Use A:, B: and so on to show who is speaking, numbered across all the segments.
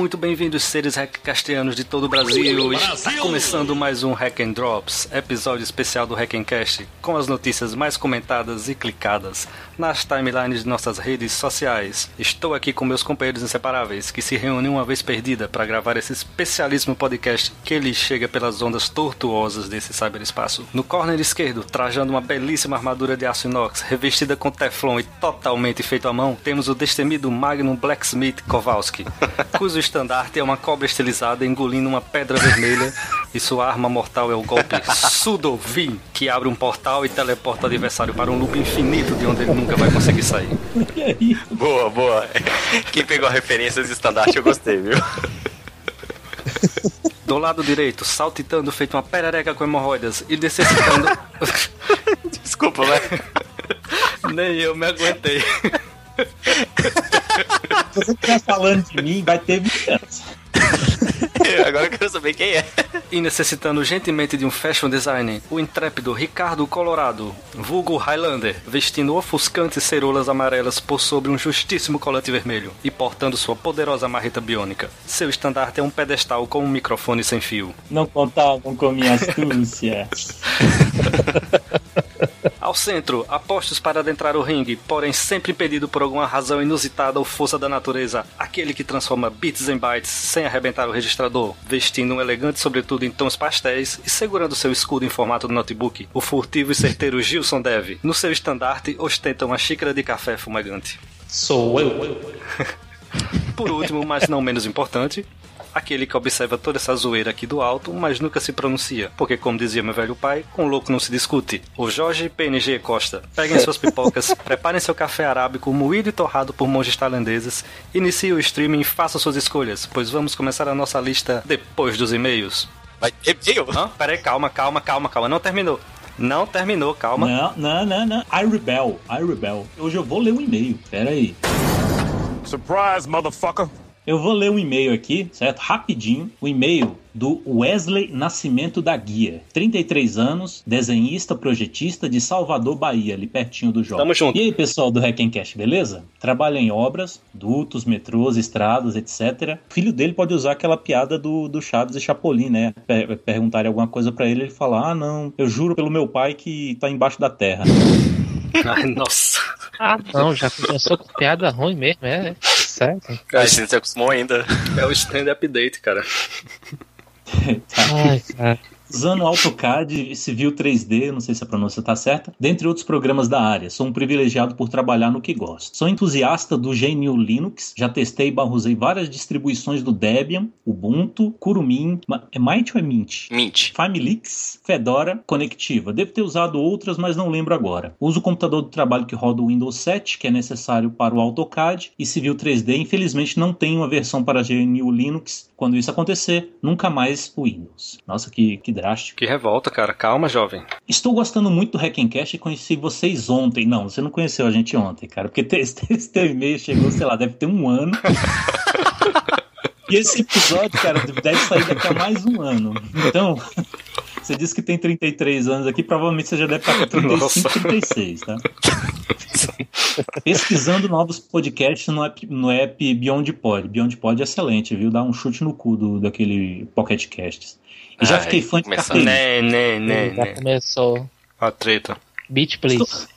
A: Muito bem-vindos, seres hackcastianos de todo o Brasil. Brasil. Está começando mais um Hack and Drops, episódio especial do Hackencast, com as notícias mais comentadas e clicadas nas timelines de nossas redes sociais. Estou aqui com meus companheiros inseparáveis, que se reúnem uma vez perdida para gravar esse especialíssimo podcast que lhes chega pelas ondas tortuosas desse cyberespaço. No corner esquerdo, trajando uma belíssima armadura de aço inox, revestida com teflon e totalmente feito à mão, temos o destemido Magnum Blacksmith Kowalski, cujo estandarte é uma cobra estilizada engolindo uma pedra vermelha e sua arma mortal é o golpe Sudovin, que abre um portal e teleporta o adversário para um loop infinito de onde ele nunca vai conseguir sair.
B: boa, boa. Quem pegou a referência de estandarte eu gostei, viu?
A: Do lado direito, saltitando feito uma perereca com hemorroidas e necessitando.
B: Desculpa, né?
A: Nem eu me aguentei.
C: Se você estiver falando de mim, vai ter vingança.
B: Agora eu quero saber quem é.
A: E necessitando gentilmente de um fashion design, o intrépido Ricardo Colorado, vulgo Highlander, vestindo ofuscantes cerolas amarelas por sobre um justíssimo colete vermelho e portando sua poderosa marreta biônica. Seu estandarte é um pedestal com um microfone sem fio.
C: Não contavam com minha astúcia.
A: Ao centro, apostos para adentrar o ringue, porém sempre impedido por alguma razão inusitada ou força da natureza, aquele que transforma bits em bytes sem arrebentar o registrador, vestindo um elegante sobretudo em tons pastéis e segurando seu escudo em formato de notebook, o furtivo e certeiro Gilson Dev. No seu estandarte ostenta uma xícara de café fumegante.
C: Sou eu.
A: Por último, mas não menos importante, aquele que observa toda essa zoeira aqui do alto, mas nunca se pronuncia, porque como dizia meu velho pai, com louco não se discute. O Jorge PNG Costa. Peguem suas pipocas, preparem seu café arábico moído e torrado por monges tailandeses, inicie o streaming e faça suas escolhas, pois vamos começar a nossa lista depois dos e-mails.
B: Vai ter e-mail?
A: Peraí, calma, calma, calma, calma, não terminou. Não terminou, calma.
C: Não, não, não, não. I rebel, I rebel. Hoje eu vou ler um e-mail, pera aí.
D: Surprise, motherfucker!
C: Eu vou ler um e-mail aqui, certo? Rapidinho. O e-mail do Wesley Nascimento da Guia. 33 anos, desenhista, projetista de Salvador, Bahia, ali pertinho do jogo.
A: Tamo junto.
C: E aí, pessoal do Hackencast, beleza? Trabalha em obras, dutos, metrôs, estradas, etc. O filho dele pode usar aquela piada do, do Chaves e Chapolin, né? Per perguntarem alguma coisa para ele, ele fala: Ah, não, eu juro pelo meu pai que tá embaixo da terra.
A: Ai, nossa.
E: Ah, não, já começou com piada ruim mesmo, é. Sério.
B: A gente não se acostumou ainda.
A: É o stand update, cara.
E: Ai, cara.
C: Usando AutoCAD, Civil 3D, não sei se a pronúncia está certa, dentre outros programas da área. Sou um privilegiado por trabalhar no que gosto. Sou entusiasta do GNU Linux, já testei e barrusei várias distribuições do Debian, Ubuntu, Kurumin, é Mint ou é Mint?
B: Mint.
C: Familix, Fedora, Conectiva. Devo ter usado outras, mas não lembro agora. Uso o computador do trabalho que roda o Windows 7, que é necessário para o AutoCAD, e Civil 3D. Infelizmente não tem uma versão para GNU Linux. Quando isso acontecer, nunca mais o Windows. Nossa, que, que drástico.
A: Que revolta, cara. Calma, jovem.
C: Estou gostando muito do Hackencast e conheci vocês ontem. Não, você não conheceu a gente ontem, cara, porque esse teu e-mail chegou, sei lá, deve ter um ano. E esse episódio, cara, deve sair daqui a mais um ano. Então, você disse que tem 33 anos aqui, provavelmente você já deve estar com 35,
A: Nossa.
C: 36, tá? Pesquisando novos podcasts no app, no app Beyond Pod. Beyond Pod é excelente, viu? Dá um chute no cu do, daquele Pocket Casts. E já
B: Ai,
C: fiquei fã de carteirinha.
A: Né, né, né,
E: Já
A: né.
E: começou.
A: A treta.
E: Beat, please.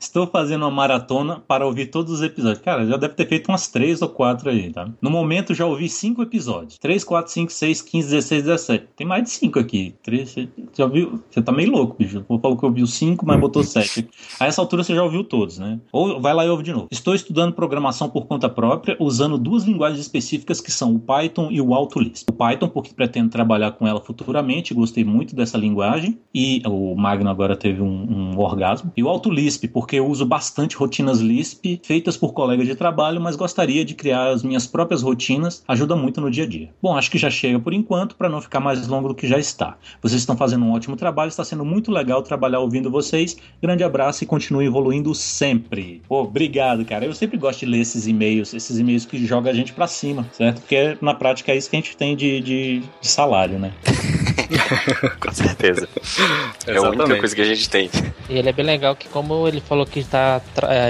C: Estou fazendo uma maratona para ouvir todos os episódios. Cara, já deve ter feito umas 3 ou 4 aí, tá? No momento já ouvi 5 episódios. 3, 4, 5, 6, 15, 16, 17. Tem mais de 5 aqui. 3, você já ouviu? Você tá meio louco, bicho. Você falou que ouviu 5, mas botou 7. A essa altura você já ouviu todos, né? Ou vai lá e ouve de novo. Estou estudando programação por conta própria, usando duas linguagens específicas que são o Python e o AutoLisp. O Python, porque pretendo trabalhar com ela futuramente, gostei muito dessa linguagem. E o Magno agora teve um, um orgasmo. E o AutoLisp, porque eu uso bastante rotinas Lisp feitas por colegas de trabalho, mas gostaria de criar as minhas próprias rotinas, ajuda muito no dia a dia. Bom, acho que já chega por enquanto, para não ficar mais longo do que já está. Vocês estão fazendo um ótimo trabalho, está sendo muito legal trabalhar ouvindo vocês. Grande abraço e continue evoluindo sempre. Pô, obrigado, cara. Eu sempre gosto de ler esses e-mails, esses e-mails que jogam a gente para cima, certo? Porque na prática é isso que a gente tem de, de, de salário, né?
B: Com certeza. É a única coisa que a gente tem.
E: E ele é bem legal que como ele falou que está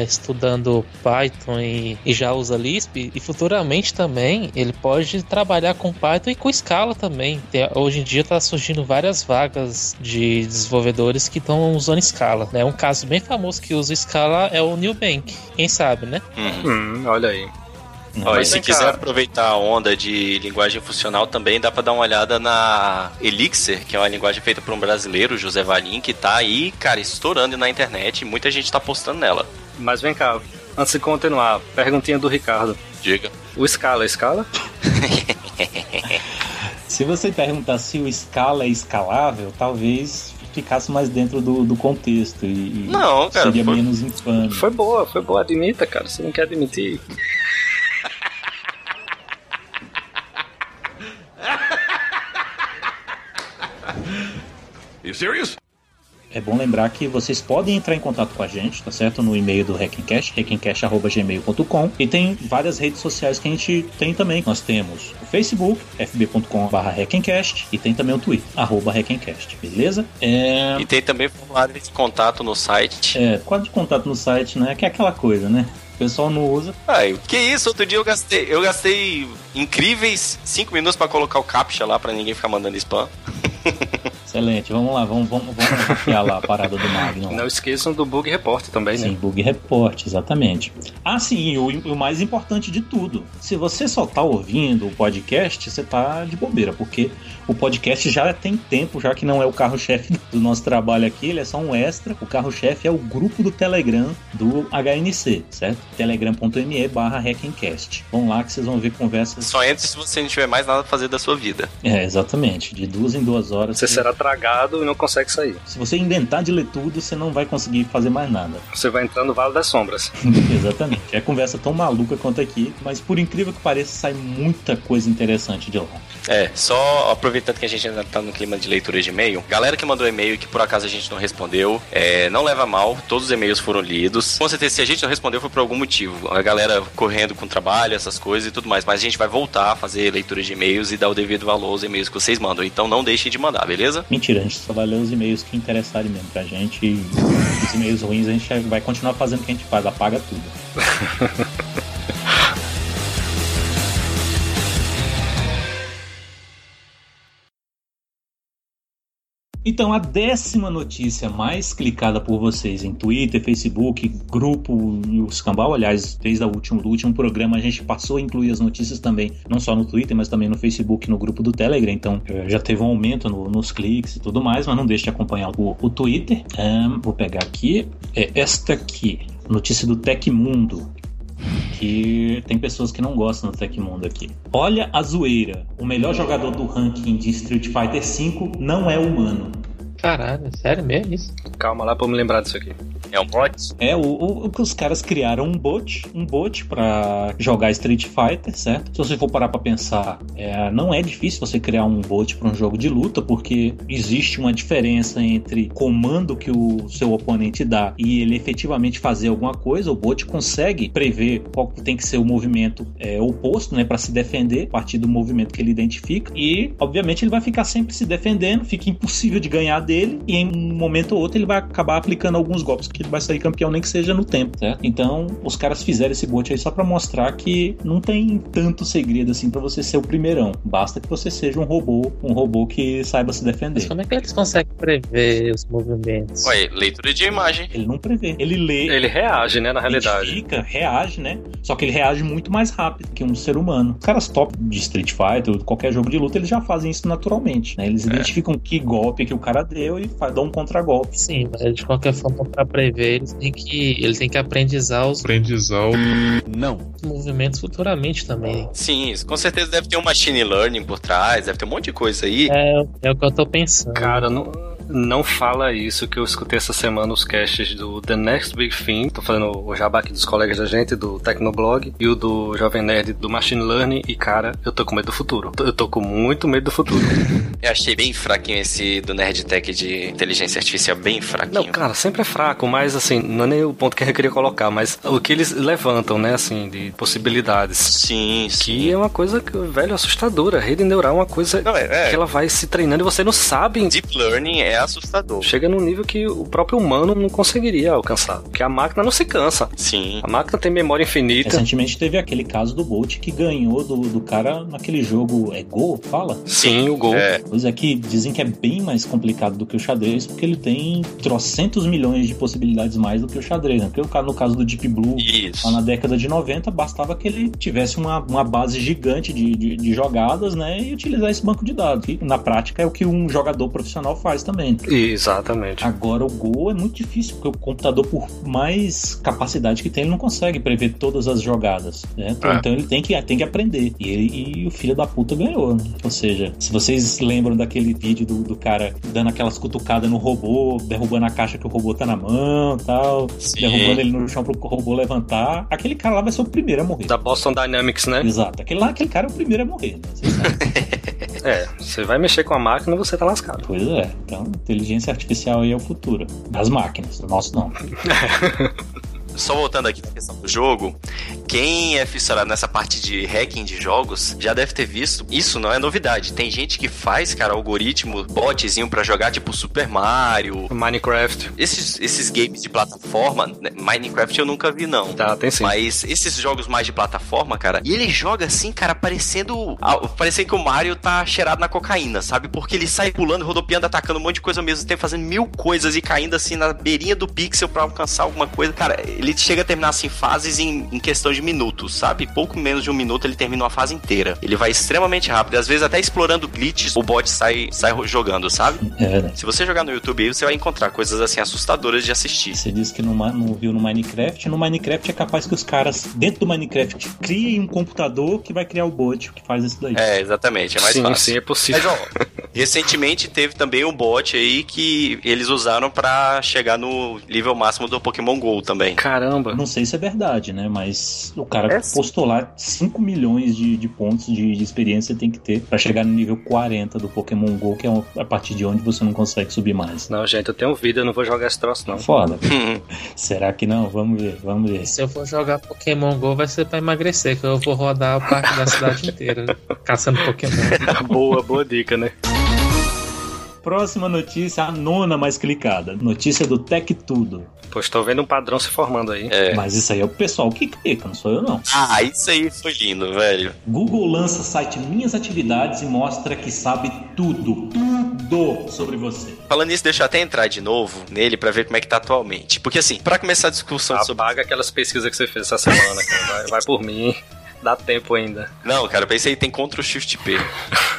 E: estudando Python e, e já usa Lisp, e futuramente também ele pode trabalhar com Python e com Scala também. Tem- hoje em dia está surgindo várias vagas de desenvolvedores que estão usando Scala. Né? Um caso bem famoso que usa Scala é o New Bank. Quem sabe, né?
B: Uhum.
A: Hum, olha aí.
B: Ó, e se quiser
A: cá.
B: aproveitar a onda de linguagem funcional também, dá pra dar uma olhada na Elixir, que é uma linguagem feita por um brasileiro, José Valim, que tá aí, cara, estourando na internet e muita gente tá postando nela.
A: Mas vem cá, antes de continuar, perguntinha do Ricardo.
B: Diga.
A: O Scala é Scala?
C: Se você perguntar se o Scala é escalável, talvez ficasse mais dentro do, do contexto e, e
B: Não, cara,
C: seria
B: foi-
C: menos infame.
A: Foi boa, foi boa, admita, cara. Você não quer admitir.
D: Serious?
C: É bom lembrar que vocês podem entrar em contato com a gente, tá certo? No e-mail do Hackencast, hackencast.gmail.com e tem várias redes sociais que a gente tem também. Nós temos o Facebook, fb.com.br hackencast e tem também o Twitter, arroba hackencast, beleza? É...
B: E tem também formulário de contato no site.
C: É, quadro de contato no site, né? Que é aquela coisa, né? O pessoal não usa.
B: Ai, que isso? Outro dia eu gastei, eu gastei incríveis 5 minutos pra colocar o captcha lá pra ninguém ficar mandando spam.
C: Excelente, vamos lá, vamos, vamos, vamos hackear lá a parada do Magnum.
A: Não esqueçam do Bug Report também,
C: Sim,
A: né?
C: bug report, exatamente. Ah, sim, e o, o mais importante de tudo. Se você só tá ouvindo o podcast, você tá de bobeira, porque o podcast já tem tempo, já que não é o carro-chefe do nosso trabalho aqui, ele é só um extra. O carro-chefe é o grupo do Telegram do HNC, certo? telegram.me barra hackencast. Vão lá que vocês vão ver conversas.
B: Só entre se você não tiver mais nada pra fazer da sua vida.
C: É, exatamente. De duas em duas horas.
A: Você será tragado e não consegue sair.
C: Se você inventar de ler tudo, você não vai conseguir fazer mais nada.
A: Você vai entrar no Vale das Sombras.
C: Exatamente. É conversa tão maluca quanto aqui, mas por incrível que pareça, sai muita coisa interessante de lá.
B: É, só aproveitando que a gente ainda tá no clima de leitura de e-mail, galera que mandou e-mail e que por acaso a gente não respondeu, é, não leva mal, todos os e-mails foram lidos. Com certeza, se a gente não respondeu foi por algum motivo. A galera correndo com trabalho, essas coisas e tudo mais. Mas a gente vai voltar a fazer leitura de e-mails e dar o devido valor aos e-mails que vocês mandam. Então não deixem de mandar, beleza?
C: Mentira, a gente só vai ler os e-mails que interessarem mesmo pra gente. Os e-mails ruins a gente vai continuar fazendo o que a gente faz, apaga tudo. Então, a décima notícia mais clicada por vocês em Twitter, Facebook, grupo e o Escambau, aliás, desde o último, do último programa a gente passou a incluir as notícias também, não só no Twitter, mas também no Facebook no grupo do Telegram. Então, eh, já teve um aumento no- nos cliques e tudo mais, mas não deixe de acompanhar o, o Twitter. Ahn, vou pegar aqui, é esta aqui, notícia do Tecmundo que tem pessoas que não gostam do Tecmundo aqui. Olha a zoeira. O melhor jogador do ranking de Street Fighter V não é humano.
E: Caralho, sério mesmo isso?
A: Calma lá pra eu me lembrar disso aqui.
B: É um bot?
C: É, o, o, o que os caras criaram um bot, um bot para jogar Street Fighter, certo? Se você for parar pra pensar, é, não é difícil você criar um bot para um jogo de luta, porque existe uma diferença entre comando que o seu oponente dá e ele efetivamente fazer alguma coisa. O bot consegue prever qual que tem que ser o movimento é, oposto, né, para se defender a partir do movimento que ele identifica. E, obviamente, ele vai ficar sempre se defendendo, fica impossível de ganhar dele, e em um momento ou outro ele vai acabar aplicando alguns golpes que ele vai sair campeão, nem que seja no tempo, certo? Então, os caras fizeram esse bot aí só pra mostrar que não tem tanto segredo assim pra você ser o primeirão. Basta que você seja um robô, um robô que saiba se
E: Mas
C: defender.
E: como é que eles conseguem prever os movimentos?
B: Ué, leitura de imagem.
C: Ele não prevê. Ele lê,
A: Ele reage, né, na realidade.
C: identifica, reage, né? Só que ele reage muito mais rápido que um ser humano. Os caras top de Street Fighter, ou qualquer jogo de luta, eles já fazem isso naturalmente, né? Eles identificam que golpe que o cara deu e dão um contragolpe.
E: Sim, mas de qualquer forma, pra prever, eles têm que, eles têm que aprendizar os
F: Aprendizal.
E: movimentos futuramente também.
B: Sim, isso com certeza deve ter um machine learning por trás, deve ter um monte de coisa aí.
E: É, é o que eu tô pensando.
A: Cara, não, Não fala isso que eu escutei essa semana os casts do The Next Big Thing. Tô fazendo o jabá aqui dos colegas da gente, do Tecnoblog, e o do Jovem Nerd do Machine Learning. E cara, eu tô com medo do futuro. Eu tô com muito medo do futuro.
B: Eu achei bem fraquinho esse do Nerd Tech de inteligência artificial, bem fraquinho.
A: Não, cara, sempre é fraco, mas assim, não é nem o ponto que eu queria colocar, mas o que eles levantam, né, assim, de possibilidades.
B: Sim, sim.
A: Que é uma coisa, que, velho, assustadora. A rede neural é uma coisa
B: Não, é, é.
A: que ela vai se treinando e você não sabe.
B: Deep Learning é assustador.
A: Chega num nível que o próprio humano não conseguiria alcançar. Porque a máquina não se cansa.
B: Sim.
A: A máquina tem memória infinita.
C: Recentemente teve aquele caso do Bolt que ganhou do, do cara naquele jogo. É Go? Fala?
A: Sim, o gol.
B: É.
C: Pois é que dizem que é bem mais complicado do que o xadrez, porque ele tem trocentos milhões de possibilidades mais do que o xadrez, né? Porque no caso do Deep Blue,
B: Isso.
C: lá na década de 90, bastava que ele tivesse uma, uma base gigante de, de, de jogadas, né? E utilizar esse banco de dados. Que, na prática é o que um jogador profissional faz também.
A: Exatamente.
C: Agora o Go é muito difícil, porque o computador, por mais capacidade que tem, ele não consegue prever todas as jogadas. Né? Então,
B: É.
C: então ele tem que, tem que aprender. E, ele, e o filho da puta ganhou. né? Ou seja, se vocês lembram daquele vídeo do, do cara dando aquelas cutucadas no robô, derrubando a caixa que o robô tá na mão tal,
B: Sim.
C: derrubando ele no chão pro robô levantar, aquele cara lá vai ser o primeiro a morrer.
A: Da Boston Dynamics, né?
C: Exato. Aquele lá, aquele cara é o primeiro a morrer, né? Vocês sabem.
A: É, você vai mexer com a máquina, você tá lascado.
C: Pois é. Então, inteligência artificial aí é o futuro. Das máquinas, do nosso não.
B: Só voltando aqui na questão do jogo, quem é fissurado nessa parte de hacking de jogos já deve ter visto. Isso não é novidade. Tem gente que faz, cara, algoritmo, botzinho pra jogar tipo Super Mario.
A: Minecraft.
B: Esses, esses games de plataforma, né, Minecraft eu nunca vi não.
A: Tá, tem sim.
B: Mas esses jogos mais de plataforma, cara, e ele joga assim, cara, parecendo. ah, Parecendo que o Mario tá cheirado na cocaína, sabe? Porque ele sai pulando, rodopiando, atacando um monte de coisa ao mesmo tempo, fazendo mil coisas e caindo assim na beirinha do pixel pra alcançar alguma coisa. Cara, ele chega a terminar assim fases em, em questão de minutos, sabe? Pouco menos de um minuto ele termina uma fase inteira. Ele vai extremamente rápido, às vezes até explorando glitches, o bot sai, sai jogando, sabe?
C: É.
B: Se você jogar no YouTube aí, você vai encontrar coisas assim assustadoras de assistir.
C: Você disse que não, não viu no Minecraft. No Minecraft é capaz que os caras, dentro do Minecraft, criem um computador que vai criar o bot que faz isso daí.
B: É, exatamente, é mais
A: sim,
B: fácil.
A: sim, é possível.
B: Mas, ó, recentemente teve também um bot aí que eles usaram pra chegar no nível máximo do Pokémon GO também.
A: Caramba.
C: Não sei se é verdade, né? Mas o cara
B: É sim.
C: postou lá 5 milhões de, de pontos de, de experiência tem que ter pra chegar no nível 40 do Pokémon GO, que é um- a partir de onde você não consegue subir mais.
A: Não, gente, eu tenho vida, eu não vou jogar esse troço, não.
C: Foda. Será que não? Vamos ver, vamos ver.
E: Se eu for jogar Pokémon GO, vai ser pra emagrecer, que eu vou rodar o parque da cidade inteira, né? caçando Pokémon.
A: boa, boa dica, né?
C: Próxima notícia, a nona mais clicada. Notícia do Tech Tudo.
A: Pois tô vendo um padrão se formando aí.
B: É.
C: Mas isso aí é o pessoal que clica, não sou eu não.
B: Ah, isso aí foi lindo, velho.
C: Google lança site Minhas Atividades e mostra que sabe tudo, tudo sobre você.
B: Falando nisso, deixa eu até entrar de novo nele pra ver como é que tá atualmente. Porque assim, pra começar a discussão sobre.
A: Apaga aquelas pesquisas que você fez essa semana, cara. Vai, vai por mim. Dá tempo ainda.
B: Não, cara, eu pensei tem Ctrl Shift P.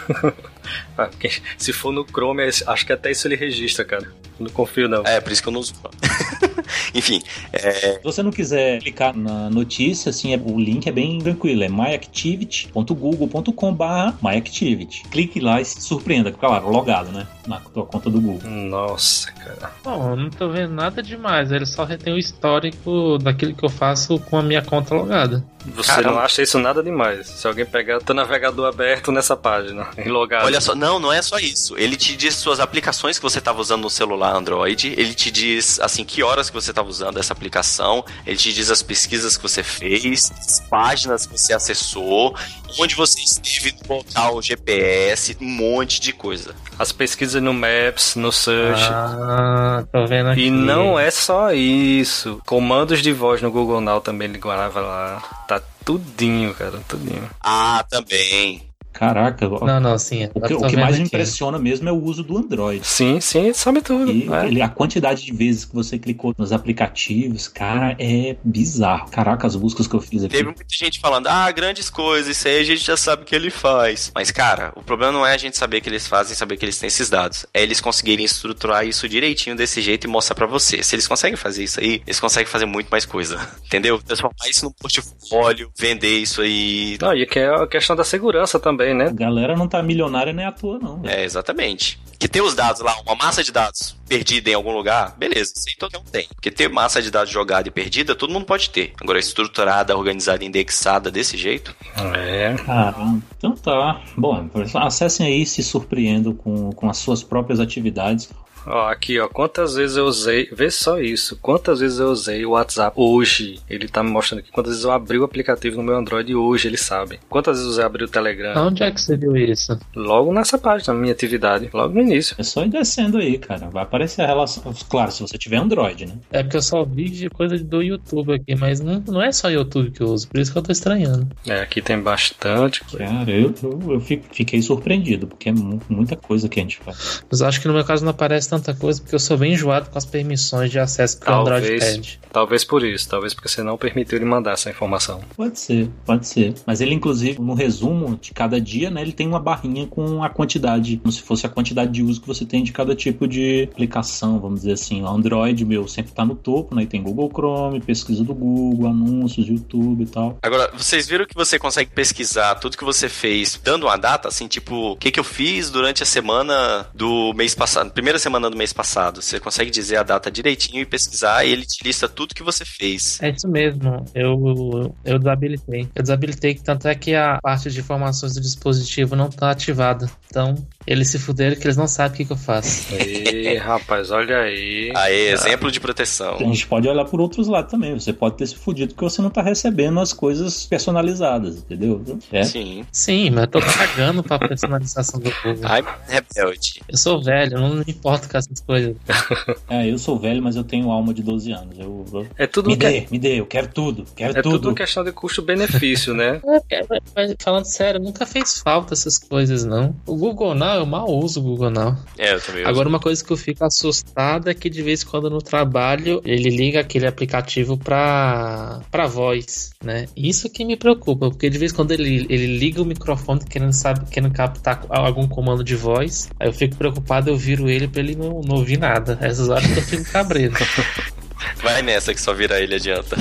A: Ah, porque Se for no Chrome, acho que até isso ele registra, cara. Não confio, não.
B: É, por isso que eu não uso. Enfim, é,
C: Se você não quiser clicar na notícia, assim, é- o link é bem tranquilo. É myactivity.google.com myactivity. Clique lá e se surpreenda. Claro, logado, né? Na tua conta do Google.
A: Nossa, cara.
E: Bom, eu não tô vendo nada demais, ele só retém o histórico daquilo que eu faço com a minha conta logada.
A: Você
B: Caramba.
A: não acha isso nada demais. Se alguém pegar teu navegador aberto nessa página, e logado.
B: Olha só, não, não é só isso. Ele te diz suas aplicações que você estava usando no celular Android. Ele te diz, assim, que horas que você estava usando essa aplicação. Ele te diz as pesquisas que você fez, as páginas que você acessou, onde você esteve no local GPS, um monte de coisa.
A: As pesquisas no Maps, no Search.
E: Ah, tô vendo aqui.
A: E não é só isso. Comandos de voz no Google Now também ele guardava lá. Tá tudinho, cara, tudinho.
B: Ah, também.
C: Caraca,
E: Não, não, sim.
C: o que,
E: tô
C: o que mais me
E: aqui.
C: impressiona mesmo é o uso do Android.
A: Sim, sim, ele sabe tudo.
C: E
A: é.
C: ele- a quantidade de vezes que você clicou nos aplicativos, cara, é bizarro. Caraca, as buscas que eu fiz aqui.
B: Teve muita gente falando, ah, grandes coisas, isso aí a gente já sabe que ele faz. Mas, cara, o problema não é a gente saber que eles fazem, saber que eles têm esses dados. É eles conseguirem estruturar isso direitinho desse jeito e mostrar pra você. Se eles conseguem fazer isso aí, eles conseguem fazer muito mais coisa. Entendeu? Transformar isso num portfólio, vender isso aí.
A: Não, e que é a questão da segurança também. Também, né?
C: A galera não tá milionária nem à toa, não. velho.
B: É, exatamente. Que tem os dados lá, uma massa de dados perdida em algum lugar, beleza, isso aí todo mundo tem. Porque ter massa de dados jogada e perdida, todo mundo pode ter. Agora, estruturada, organizada, indexada desse jeito,
A: É.
C: Caramba. Então tá. Bom, acessem aí se surpreendam com, com as suas próprias atividades.
A: Ó, aqui, ó, quantas vezes eu usei, vê só isso, quantas vezes eu usei o WhatsApp hoje, ele tá me mostrando aqui, quantas vezes eu abri o aplicativo no meu Android hoje, ele sabe. Quantas vezes eu abri o Telegram,
E: Onde é que você viu isso?
A: logo nessa página, na minha atividade, logo no início.
C: É só ir descendo aí, cara. Vai aparecer a relação. Claro, se você tiver Android, né?
E: É porque eu só vi de coisa do YouTube aqui, mas não, não é só YouTube que eu uso, por isso que eu tô estranhando.
A: É, aqui tem bastante coisa.
C: Cara, eu, eu, eu fico- fiquei surpreendido, porque é mu- muita coisa que a gente faz.
E: Mas acho que no meu caso não aparece tanta coisa, porque eu sou bem enjoado com as permissões de acesso que o Android
A: Talvez,
E: pede.
A: talvez por isso, talvez porque você não permitiu ele mandar essa informação.
C: Pode ser, pode ser. Mas ele, inclusive, no resumo de cada dia, né, ele tem uma barrinha com a quantidade, como se fosse a quantidade de uso que você tem de cada tipo de aplicação, vamos dizer assim. O Android, meu, sempre tá no topo, né? E tem Google Chrome, pesquisa do Google, anúncios, YouTube e tal.
B: Agora, vocês viram que você consegue pesquisar tudo que você fez dando uma data, assim, tipo, o que, que eu fiz durante a semana do mês passado, primeira semana do mês passado. Você consegue dizer a data direitinho e pesquisar e ele te lista tudo que você fez.
E: É isso mesmo, eu, eu desabilitei. Eu desabilitei, tanto é que a parte de informações do dispositivo não tá ativada. Então, eles se fuderam que eles não sabem o que, que eu faço.
A: Ih, rapaz, olha aí.
B: Aí, exemplo de proteção.
C: A gente pode olhar por outros lados também. Você pode ter se fudido porque você não tá recebendo as coisas personalizadas, entendeu? É.
B: Sim.
E: Sim, mas eu tô pagando pra personalização do Google.
B: Ai, rebelde.
E: Eu sou velho, eu não me importo com essas coisas.
C: É, eu sou velho, mas eu tenho alma de 12 anos. Eu, eu-
A: É tudo
C: Me
A: que-
C: dê, me dê, eu quero tudo, quero
A: É
C: tudo.
A: tudo uma questão de custo-benefício, né?
E: É, mas falando sério, nunca fez falta essas coisas, não. O Google Now, eu mal uso o Google Now.
B: É, eu também.
E: Agora, uma coisa que eu fico assustado é que de vez em quando no trabalho ele liga aquele aplicativo pra, pra voz, né? Isso que me preocupa, porque de vez em quando ele, ele liga o microfone querendo, sabe, querendo captar algum comando de voz, aí eu fico preocupado, eu viro ele pra ele não, não ouvir nada. Essas horas que eu fico cabreiro.
B: Vai nessa que só vira ele adianta.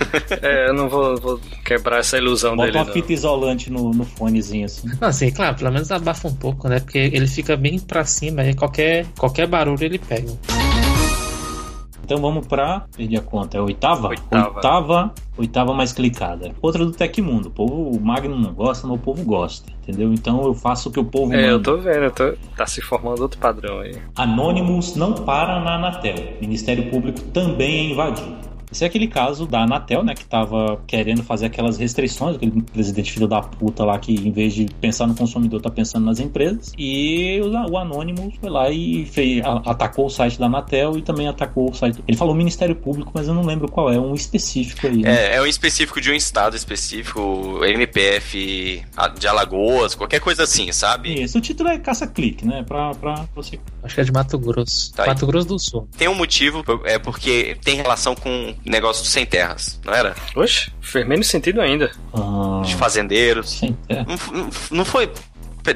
A: É, eu não vou, vou quebrar essa ilusão
C: Bota
A: dele,
C: uma
A: não.
C: fita isolante no, no fonezinho assim.
E: Não, assim, claro, pelo menos abafa um pouco, né? Porque ele fica bem pra cima e qualquer, qualquer barulho ele pega.
C: Então vamos pra. Perdi a conta. É a oitava?
A: Oitava.
C: Oitava, oitava mais clicada. Outra do Tecmundo. O povo, o Magno não gosta, mas o povo gosta. Entendeu? Então eu faço o que o povo
A: É, eu
C: manda.
A: tô vendo, eu tô... tá se formando outro padrão aí.
C: Anonymous não para na Anatel. Ministério Público também é invadido. Esse é aquele caso da Anatel, né, que tava querendo fazer aquelas restrições, aquele presidente filho da puta lá que em vez de pensar no consumidor tá pensando nas empresas. E o, o Anonymous foi lá e fez, atacou o site da Anatel e também atacou o site. Ele falou Ministério Público, mas eu não lembro qual é, um específico aí. né?
B: É, é um específico de um estado específico, MPF de Alagoas, qualquer coisa assim, sabe?
C: Isso, o título é caça-clique, né? Pra, pra você.
E: Acho que é de Mato Grosso.
B: Tá aí.
E: Mato Grosso do Sul.
B: Tem um motivo, é porque tem relação com negócio sem terras, não era?
A: Oxe, fez menos sentido ainda.
C: Ah,
B: De fazendeiros.
C: sem terra.
B: Não, não foi.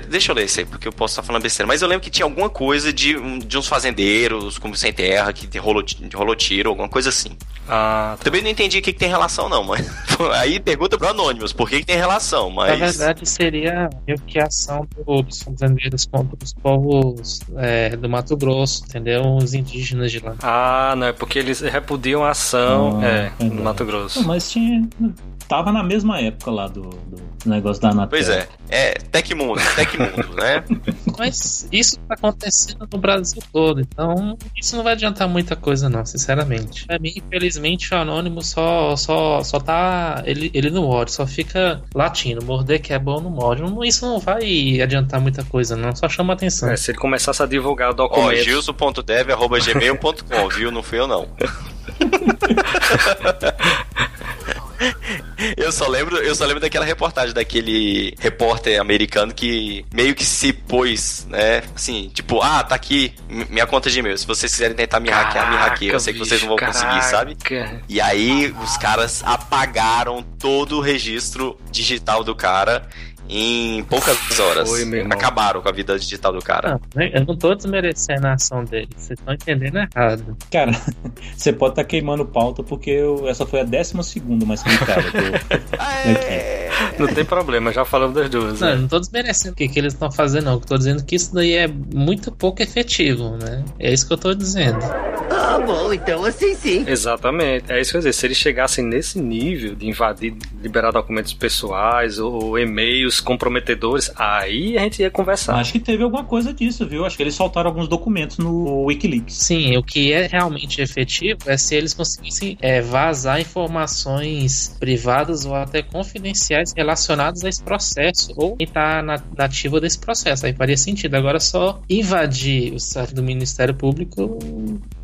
B: Deixa eu ler isso aí, porque eu posso estar falando besteira. Mas eu lembro que tinha alguma coisa de, de uns fazendeiros como sem terra, que rolou, rolou tiro, alguma coisa assim.
A: Ah, tá.
B: Também não entendi o que, que tem relação, não, mas. Aí pergunta pro Anonymous por que, que tem relação,
E: Na
B: mas.
E: verdade, seria meio que a ação do- dos fazendeiros contra os povos é, do Mato Grosso, entendeu? Os indígenas de lá.
A: Ah, não, é porque eles repudiam a ação
C: Ah,
A: é, no Mato
C: Não,
A: Grosso.
C: mas tinha. Tava na mesma época lá do, do negócio da Anatel.
B: Pois é, é Tecmundo, Tecmundo, né?
E: Mas isso tá acontecendo no Brasil todo, então isso não vai adiantar muita coisa, não, sinceramente. Pra mim, infelizmente, o Anônimo só, só, só tá. Ele, ele não morde, só fica latindo. Morder que é bom não morde. Não- Isso não vai adiantar muita coisa, não. Só chama atenção.
A: É, se ele começasse a divulgar o
B: Ó,
A: documento.
B: gilson.dev.gmail.com, viu? Não fui eu, não. Eu só lembro, eu só lembro daquela reportagem daquele repórter americano que meio que se pôs, né? Assim, tipo, ah, tá aqui minha conta de e-mail. Se vocês quiserem tentar me hackear, me hackeia. Eu sei que vocês não vão conseguir, sabe?
A: Caraca.
B: E aí os caras apagaram todo o registro digital do cara em poucas horas.
A: Foi, meu irmão.
B: Acabaram com a vida digital do cara.
E: Não, né, eu não tô desmerecendo a ação dele. Vocês estão entendendo errado.
C: Cara, você pode estar queimando pauta porque eu- essa foi a décima segunda mais eu-
B: É,
A: Não tem problema, já falamos das duas.
E: Não,
A: né?
E: não tô desmerecendo o que, que eles estão fazendo, não. Eu tô dizendo que isso daí é muito pouco efetivo, né? É isso que eu tô dizendo.
F: Ah, bom, então assim sim.
A: Exatamente. É isso que eu ia dizer. Se eles chegassem nesse nível de invadir, liberar documentos pessoais ou, ou e-mails comprometedores, aí a gente ia conversar.
C: Acho que teve alguma coisa disso, viu? Acho que eles soltaram alguns documentos no Wikileaks.
E: Sim, o que é realmente efetivo é se eles conseguissem é, vazar informações privadas ou até confidenciais relacionadas a esse processo, ou quem está na, nativa desse processo. Aí faria sentido. Agora, só invadir o site do Ministério Público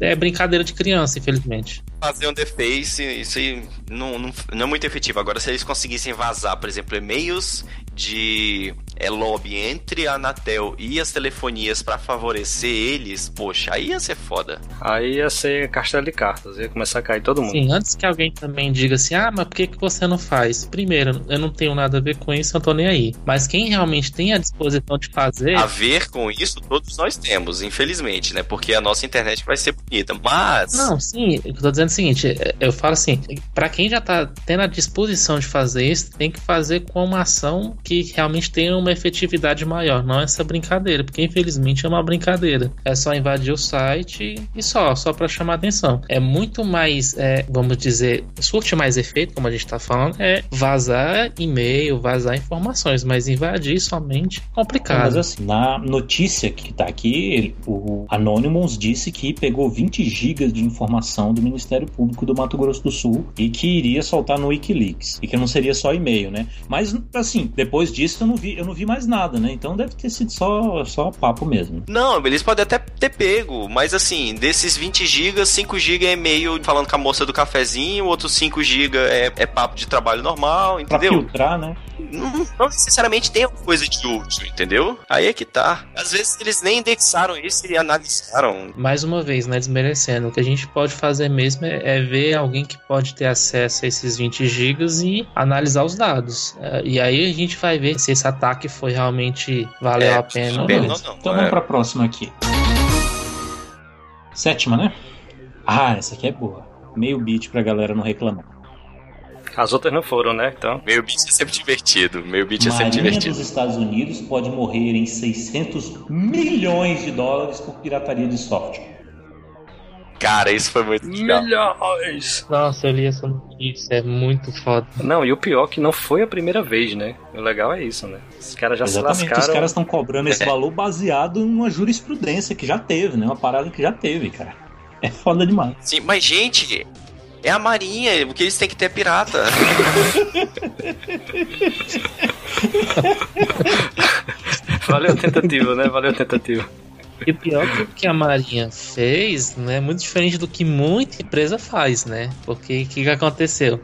E: é brincadeira de criança, infelizmente.
B: Fazer um deface, isso aí não, não, não é muito efetivo. Agora, se eles conseguissem vazar, por exemplo, e-mails de é, lobby entre a Anatel e as telefonias para favorecer eles, poxa, aí ia ser foda.
A: Aí ia ser castelo de cartas, ia começar a cair todo mundo.
E: Sim, antes que alguém também diga assim, ah, mas por que, que você não faz? Primeiro, eu não tenho nada a ver com isso, eu não tô nem aí. Mas quem realmente tem a disposição de fazer.
B: A ver com isso, todos nós temos, infelizmente, né? Porque a nossa internet vai ser bonita. Mas.
E: Não, sim, eu tô dizendo o seguinte, eu falo assim, para quem já tá tendo a disposição de fazer isso, tem que fazer com uma ação que realmente tenha uma efetividade maior, não essa brincadeira, porque infelizmente é uma brincadeira. É só invadir o site e só, só para chamar atenção. É muito mais, é, vamos dizer, surte mais efeito, como a gente tá falando, é vazar e-mail, vazar informações, mas invadir somente é complicado.
C: Mas assim, na notícia que tá aqui, o Anonymous disse que pegou 20 gigas de informação do Ministério Público do Mato Grosso do Sul e que iria soltar no Wikileaks. E que não seria só e-mail, né? Mas assim, depois disso eu não vi, eu não vi mais nada, né? Então deve ter sido só, só papo mesmo.
B: Não, eles podem até ter pego, mas assim, desses 20 GB, 5 GB é e-mail falando com a moça do cafezinho, outros 5 GB é, é papo de trabalho normal,
C: Pra
B: entendeu?
C: filtrar, né?
B: Não, não necessariamente tem alguma coisa de útil, entendeu? Aí é que tá. Às vezes eles nem indexaram isso e analisaram.
E: Mais uma vez, né, desmerecendo, o que a gente pode fazer mesmo é, é ver alguém que pode ter acesso a esses 20 gigas e analisar os dados. É, e aí a gente vai ver se esse ataque foi realmente valeu
B: É,
E: a pena ou
B: pena
E: não.
B: não.
C: Então
B: É.
C: vamos pra próxima aqui. Sétima, né? Ah, essa aqui é boa. Meio beat pra galera não reclamar.
A: As outras não foram, né? Então.
B: Meio beat é sempre divertido. Meio beat é sempre
C: Marinha
B: divertido.
C: dos Estados Unidos pode morrer em 600 milhões de dólares por pirataria de software.
B: Cara, isso foi muito legal.
A: Milhões!
E: Nossa, eu li essa notícia, é muito foda.
A: Não, e o pior é que não foi a primeira vez, né? O legal é isso, né? Os caras já
C: Exatamente,
A: se
C: os
A: lascaram.
C: caras estão cobrando esse valor baseado em uma jurisprudência que já teve, né? Uma parada que já teve, cara. É foda demais.
B: Sim, mas, gente, é a Marinha, o que eles têm que ter é pirata.
A: Valeu a tentativa, né? Valeu a tentativa.
E: E pior que o que a Marinha fez, né, é muito diferente do que muita empresa faz, né? Porque o que, que aconteceu?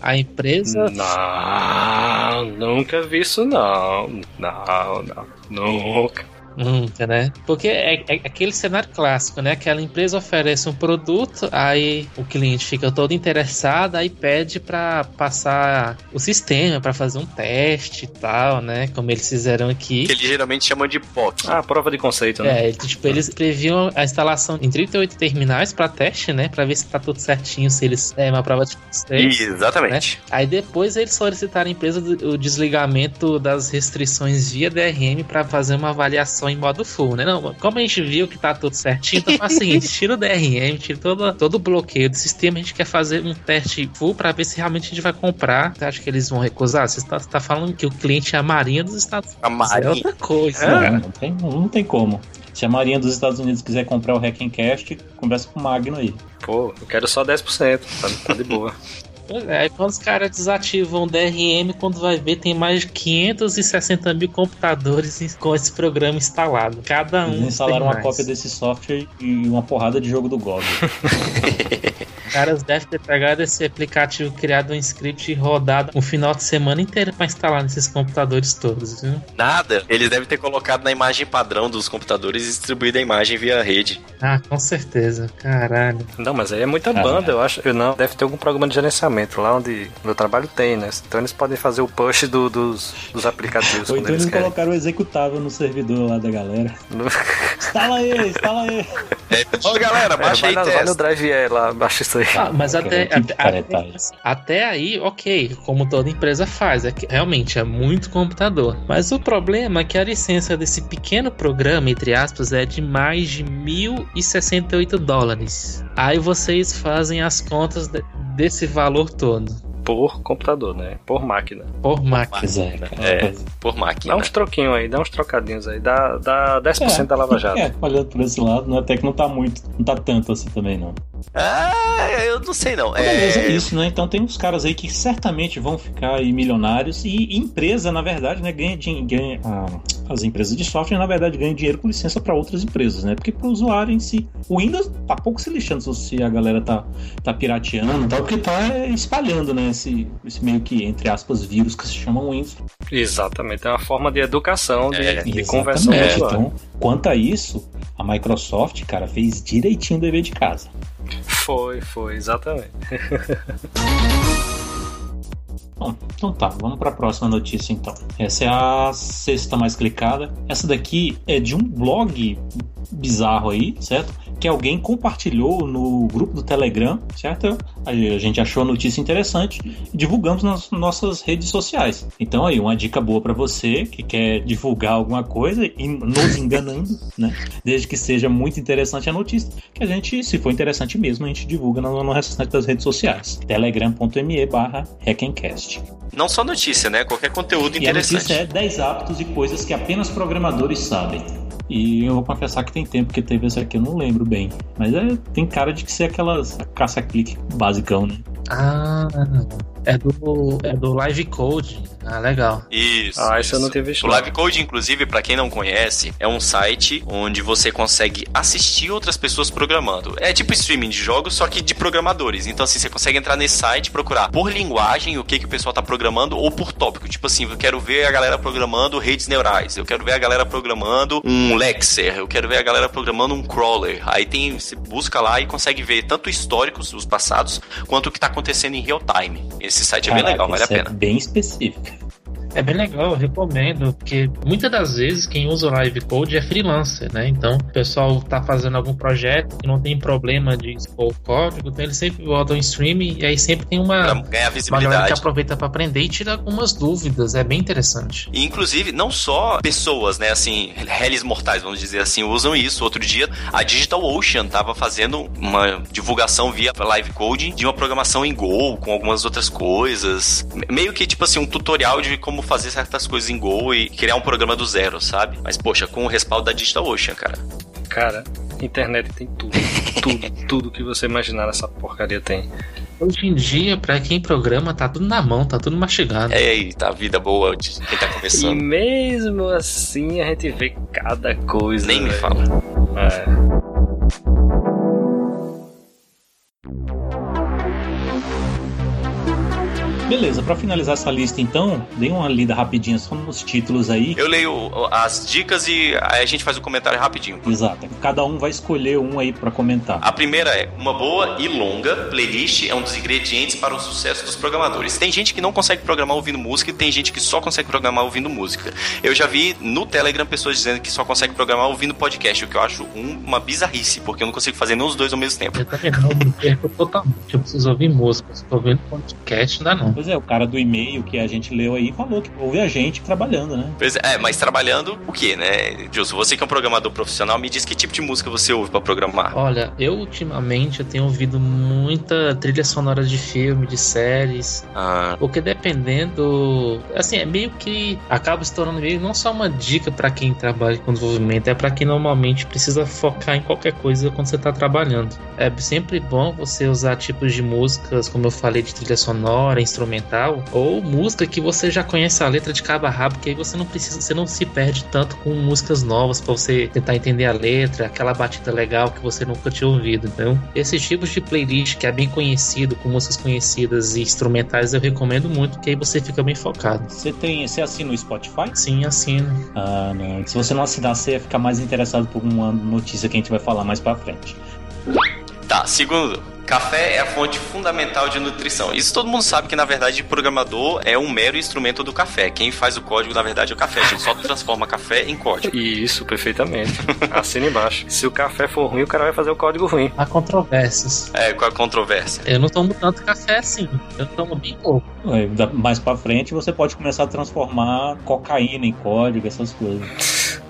E: A empresa
A: Não, nunca vi isso não. Não, não. Nunca.
E: Nunca, né? Porque é, é aquele cenário clássico, né? Aquela empresa oferece um produto, aí o cliente fica todo interessado, aí pede pra passar o sistema, pra fazer um teste e tal, né? Como eles fizeram aqui.
B: que eles geralmente chamam de POC.
A: Ah, prova de conceito, né?
E: É, tipo, eles previam a instalação em 38 terminais pra teste, né? Pra ver se tá tudo certinho, se eles é uma prova de conceito.
B: Exatamente.
E: Aí depois eles solicitaram à empresa o desligamento das restrições via DRM para fazer uma avaliação em modo full, né? Não, como a gente viu que tá tudo certinho, então faz o seguinte, tira o DRM, tira todo, todo o bloqueio do sistema, a gente quer fazer um teste full para ver se realmente a gente vai comprar. Você acha que eles vão recusar? Você está tá falando que o cliente é a Marinha dos Estados Unidos.
B: A
E: é
B: Marinha.
E: outra coisa.
C: Não,
E: né?
C: não, tem, não tem como. Se a Marinha dos Estados Unidos quiser comprar o Hackencast, conversa com o Magno aí.
A: Pô, eu quero só 10%. Tá, tá de boa.
E: Pois é, aí quando os caras desativam o DRM, quando vai ver, tem mais de 560 mil computadores com esse programa instalado. Cada um.
C: Eles instalaram
E: tem
C: uma
E: mais.
C: cópia desse software e uma porrada de jogo do GOG.
E: Os caras devem ter pegado esse aplicativo criado em script e rodado um final de semana inteiro pra instalar nesses computadores todos, viu?
B: Nada. Eles devem ter colocado na imagem padrão dos computadores e distribuído a imagem via rede.
E: Ah, com certeza. Caralho.
A: Não, mas aí é muita
C: Caralho.
A: banda, eu acho. Eu não, deve ter algum programa de gerenciamento lá onde meu trabalho tem, né? Então eles podem fazer o push do- dos, dos aplicativos
C: Ou então
A: eles
C: eles colocaram o executável no servidor lá da galera. Instala aí, instala aí.
B: Ô galera,
A: É,
B: baixa
A: vai,
B: aí
A: na, vai no. Drive E lá, baixa isso aí.
E: Ah, mas até,
C: que
E: até,
C: caretagem.
E: até, até aí, ok, como toda empresa faz, é que realmente é muito computador. Mas o problema é que a licença desse pequeno programa, entre aspas, é de mais de 1.068 dólares. Aí vocês fazem as contas de- desse valor todo
A: Por computador, né? Por máquina.
E: por máquina.
C: É.
B: É, por máquina.
A: Dá uns troquinhos aí, dá uns trocadinhos aí. Dá, dá 10% da Lava Jato.
C: É, olhando por esse lado, né, até que não tá muito, não tá tanto assim também, não.
B: Ah, eu não sei não.
C: Beleza, é
B: É,
C: isso, né? Então tem uns caras aí que certamente vão ficar aí milionários e empresa, na verdade, né, ganha, ganha ah, as empresas de software, na verdade, ganham dinheiro com licença para outras empresas, né? Porque pro usuário em si, o Windows tá pouco se lixando se a galera tá, tá pirateando e tal, porque tá espalhando, né, esse, esse meio que, entre aspas, vírus que se chama Windows.
A: Exatamente. É uma forma de educação, de,
B: É,
A: de conversão.
C: Então, quanto a isso, a Microsoft, cara, fez direitinho o dever de casa.
A: Foi, foi, exatamente.
C: Bom, então tá, vamos para a próxima notícia então. Essa é a sexta mais clicada. Essa daqui é de um blog bizarro aí, certo? Que alguém compartilhou no grupo do Telegram, certo? Aí a gente achou a notícia interessante e divulgamos nas nossas redes sociais. Então aí, uma dica boa para você que quer divulgar alguma coisa e nos enganando, né? Desde que seja muito interessante a notícia, que a gente, se for interessante mesmo, a gente divulga no, no restante das redes sociais. telegram.me barra hackencast.
B: Não só notícia, né? Qualquer conteúdo
C: E a
B: interessante.
C: notícia é 10 hábitos e coisas que apenas programadores sabem. E eu vou confessar que tem tempo que teve essa aqui, eu não lembro bem. Mas é, tem cara de que ser aquelas caça-clique basicão, né?
E: Ah, é do, é do Live Code. Ah, legal.
B: Isso.
A: Ah, isso eu não tinha visto.
B: O. Live Code, inclusive, pra quem não conhece, é um site onde você consegue assistir outras pessoas programando. É tipo streaming de jogos, só que de programadores. Então, assim, você consegue entrar nesse site e procurar por linguagem o que, que o pessoal tá programando ou por tópico. Tipo assim, eu quero ver a galera programando redes neurais, eu quero ver a galera programando um Lexer, eu quero ver a galera programando um crawler. Aí tem, você busca lá e consegue ver tanto históricos dos passados quanto o que tá acontecendo em real time. Esse site é bem legal, vale a
C: é
B: pena.
C: bem específica.
E: É bem legal, eu recomendo, porque muitas das vezes quem usa o Live Code é freelancer, né? Então, o pessoal tá fazendo algum projeto que não tem problema de expor o código, então eles sempre botam em streaming e aí sempre tem uma, uma galera
B: visibilidade.
E: que aproveita pra aprender e tira algumas dúvidas, é bem interessante.
B: E, inclusive, não só pessoas, né, assim, réis mortais, vamos dizer assim, usam isso. Outro dia, a Digital Ocean tava fazendo uma divulgação via live code de uma programação em Go, com algumas outras coisas. Me- Meio que, tipo assim, um tutorial de como fazer certas coisas em Go e criar um programa do zero, sabe? Mas, poxa, com o respaldo da Digital Ocean, cara.
A: Cara, internet tem tudo. tudo, tudo que você imaginar nessa porcaria tem.
E: Hoje em dia, pra quem programa, tá tudo na mão, tá tudo mastigado.
B: É aí, tá a vida boa de quem tá
A: E
B: começando.
A: mesmo assim a gente vê cada coisa.
B: Nem me
A: velho.
B: fala.
A: É.
C: Beleza, pra finalizar essa lista então, dei uma lida rapidinha só nos títulos aí.
B: Eu leio as dicas e aí a gente faz o comentário rapidinho.
C: Exato. Cada um vai escolher um aí pra comentar.
B: A primeira é uma boa e longa playlist é um dos ingredientes para o sucesso dos programadores. Tem gente que não consegue programar ouvindo música e tem gente que só consegue programar ouvindo música. Eu já vi no Telegram pessoas dizendo que só consegue programar ouvindo podcast, o que eu acho um- uma bizarrice, porque eu não consigo fazer nem os dois ao mesmo tempo.
E: Eu também não, me perco totalmente. Eu preciso ouvir música. Se tô ouvindo podcast, não dá não.
C: Pois é, o cara do e-mail que a gente leu aí falou que ouve a gente trabalhando, né?
B: Pois é, mas trabalhando o que, né? Justo, você que é um programador profissional, me diz que tipo de música você ouve para programar.
E: Olha, eu ultimamente eu tenho ouvido muita trilha sonora de filme, de séries,
B: Ah,
E: porque dependendo, assim, é meio que acaba se tornando meio não só uma dica pra quem trabalha com desenvolvimento, é pra quem normalmente precisa focar em qualquer coisa quando você tá trabalhando. É sempre bom você usar tipos de músicas, como eu falei, de trilha sonora, instrumental, ou música que você já conhece a letra de cabo a rabo, que aí você não precisa, você não se perde tanto com músicas novas pra você tentar entender a letra, aquela batida legal que você nunca tinha ouvido. Então, esses tipos de playlist que é bem conhecido, com músicas conhecidas e instrumentais, eu recomendo muito, que aí você fica bem focado.
C: Você tem. Você assina o Spotify?
E: Sim, assino.
C: Ah, não. Se você não assinar, você ia ficar mais interessado por uma notícia que a gente vai falar mais pra frente.
B: tá, segundo. Café é a fonte fundamental de nutrição. Isso todo mundo sabe que, na verdade, programador é um mero instrumento do café. Quem faz o código, na verdade, é o café. A gente só transforma café em código.
A: Isso, perfeitamente. Assina embaixo. Se o café for ruim, o cara vai fazer o código ruim.
E: Há controvérsias.
B: É, com a controvérsia.
E: Eu não tomo tanto café assim. Eu tomo bem pouco.
C: Mais pra frente você pode começar a transformar cocaína em código, essas coisas.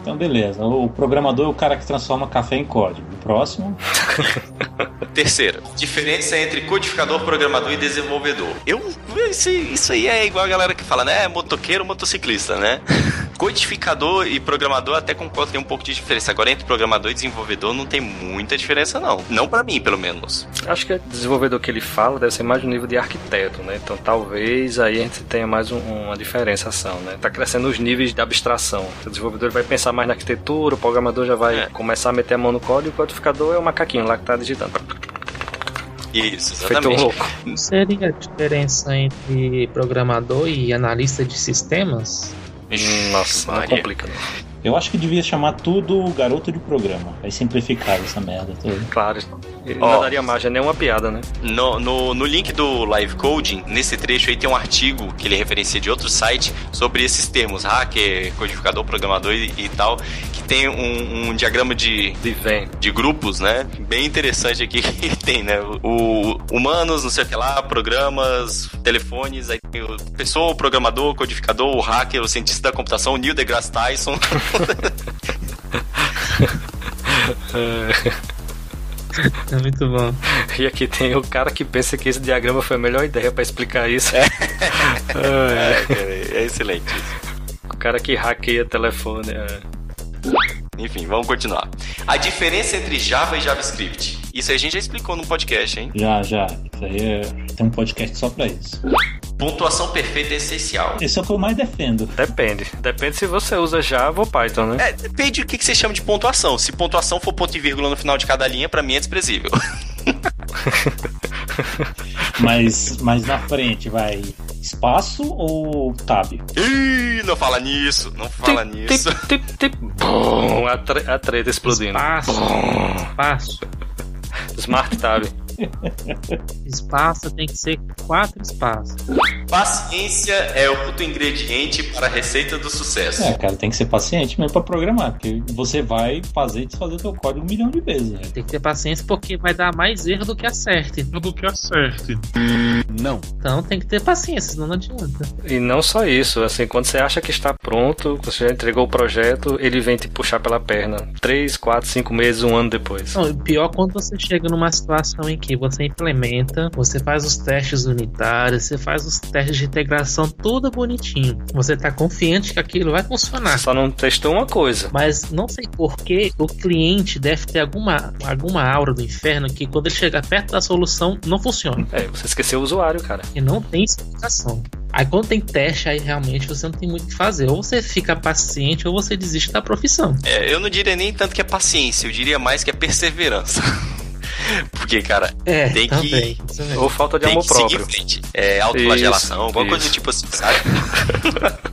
C: Então, beleza. O programador é o cara que transforma café em código. O próximo.
B: Terceira, diferença entre codificador, programador e desenvolvedor. Eu, isso, isso aí é igual a galera que fala, né? Motoqueiro, motociclista, né? Codificador e programador até concordo tem um pouco de diferença. Agora entre programador e desenvolvedor não tem muita diferença não. Não pra mim, pelo menos.
A: Acho que o desenvolvedor que ele fala deve ser mais no nível de arquiteto, né? Então talvez aí a gente tenha mais um- uma diferenciação, né? Tá crescendo os níveis de abstração. O desenvolvedor vai pensar mais na arquitetura, o programador já vai
B: É.
A: começar a meter a mão no código, e o codificador é o macaquinho lá que tá digitando.
B: Isso,
A: Feito
B: exatamente.
A: louco.
E: Não seria a diferença entre programador e analista de sistemas?
A: Nossa, não
B: Maria.
A: complica, né?
C: Eu acho que devia chamar tudo garoto de programa. Vai simplificar essa merda toda.
A: Claro. Ele
B: Ó.
A: não daria margem a nenhuma piada, né?
B: No, no, no link do Live Coding, nesse trecho aí tem um artigo que ele referencia de outro site sobre esses termos, hacker, codificador, programador e, e tal, que tem um, um diagrama de,
A: De vem.
B: de grupos, né? Bem interessante aqui que tem, né? O, o humanos, não sei o que lá, programas, telefones, aí tem o pessoa, o programador, o codificador, o hacker, o cientista da computação, o Neil deGrasse Tyson.
E: É muito bom.
A: E aqui tem o cara que pensa que esse diagrama foi a melhor ideia pra explicar isso.
B: É,
A: É,
B: é excelente isso.
A: o cara que hackeia telefone. é.
B: Enfim, vamos continuar. A diferença entre Java e JavaScript. Isso aí a gente já explicou no podcast, hein?
C: Já, já. Isso aí é... Tem um podcast só pra isso.
B: Pontuação perfeita é essencial.
C: Esse é o que eu mais defendo.
A: Depende. Depende se você usa Java ou Python, né?
B: É, depende do que que você chama de pontuação. Se pontuação for ponto e vírgula no final de cada linha, pra mim é desprezível.
C: Mas, mas na frente vai espaço ou tab?
B: Ih, não fala nisso, não fala nisso.
A: Tip, tip, tip. Bum, a, tre- a treta explodindo.
E: Espaço. Espaço.
A: Smart Tab.
E: Espaço tem que ser quatro espaços.
B: Paciência é outro ingrediente para a receita do sucesso.
C: É, cara, tem que ser paciente mesmo pra programar, porque você vai fazer e desfazer o teu código um milhão de vezes. né?
E: Tem que ter paciência porque vai dar mais erro do que acerte.
D: Do que acerte.
E: Então tem que ter paciência, senão não adianta.
A: E não só isso, assim, quando você acha que está pronto, você já entregou o projeto, ele vem te puxar pela perna. Três, quatro, cinco meses, um ano depois.
E: Não, o pior quando você chega numa situação em que você implementa, você faz os testes unitários, você faz os testes de integração tudo bonitinho. Você tá confiante que aquilo vai funcionar.
A: Só não testou uma coisa.
E: Mas não sei por que o cliente deve ter alguma, alguma aura do inferno que quando ele chegar perto da solução não funciona.
A: É, você esqueceu o usuário, cara.
E: E não tem explicação. Aí quando tem teste, aí realmente você não tem muito o que fazer. Ou você fica paciente ou você desiste da profissão.
B: É, eu não diria nem tanto que é paciência, eu diria mais que é perseverança. Porque, cara,
E: É,
B: Tem que-
E: também. isso mesmo.
A: Ou falta de
B: tem
A: amor
B: que seguir
A: próprio.
B: em frente. É autoflagelação,
A: Isso,
B: alguma coisa
A: isso.
B: do tipo assim, sabe?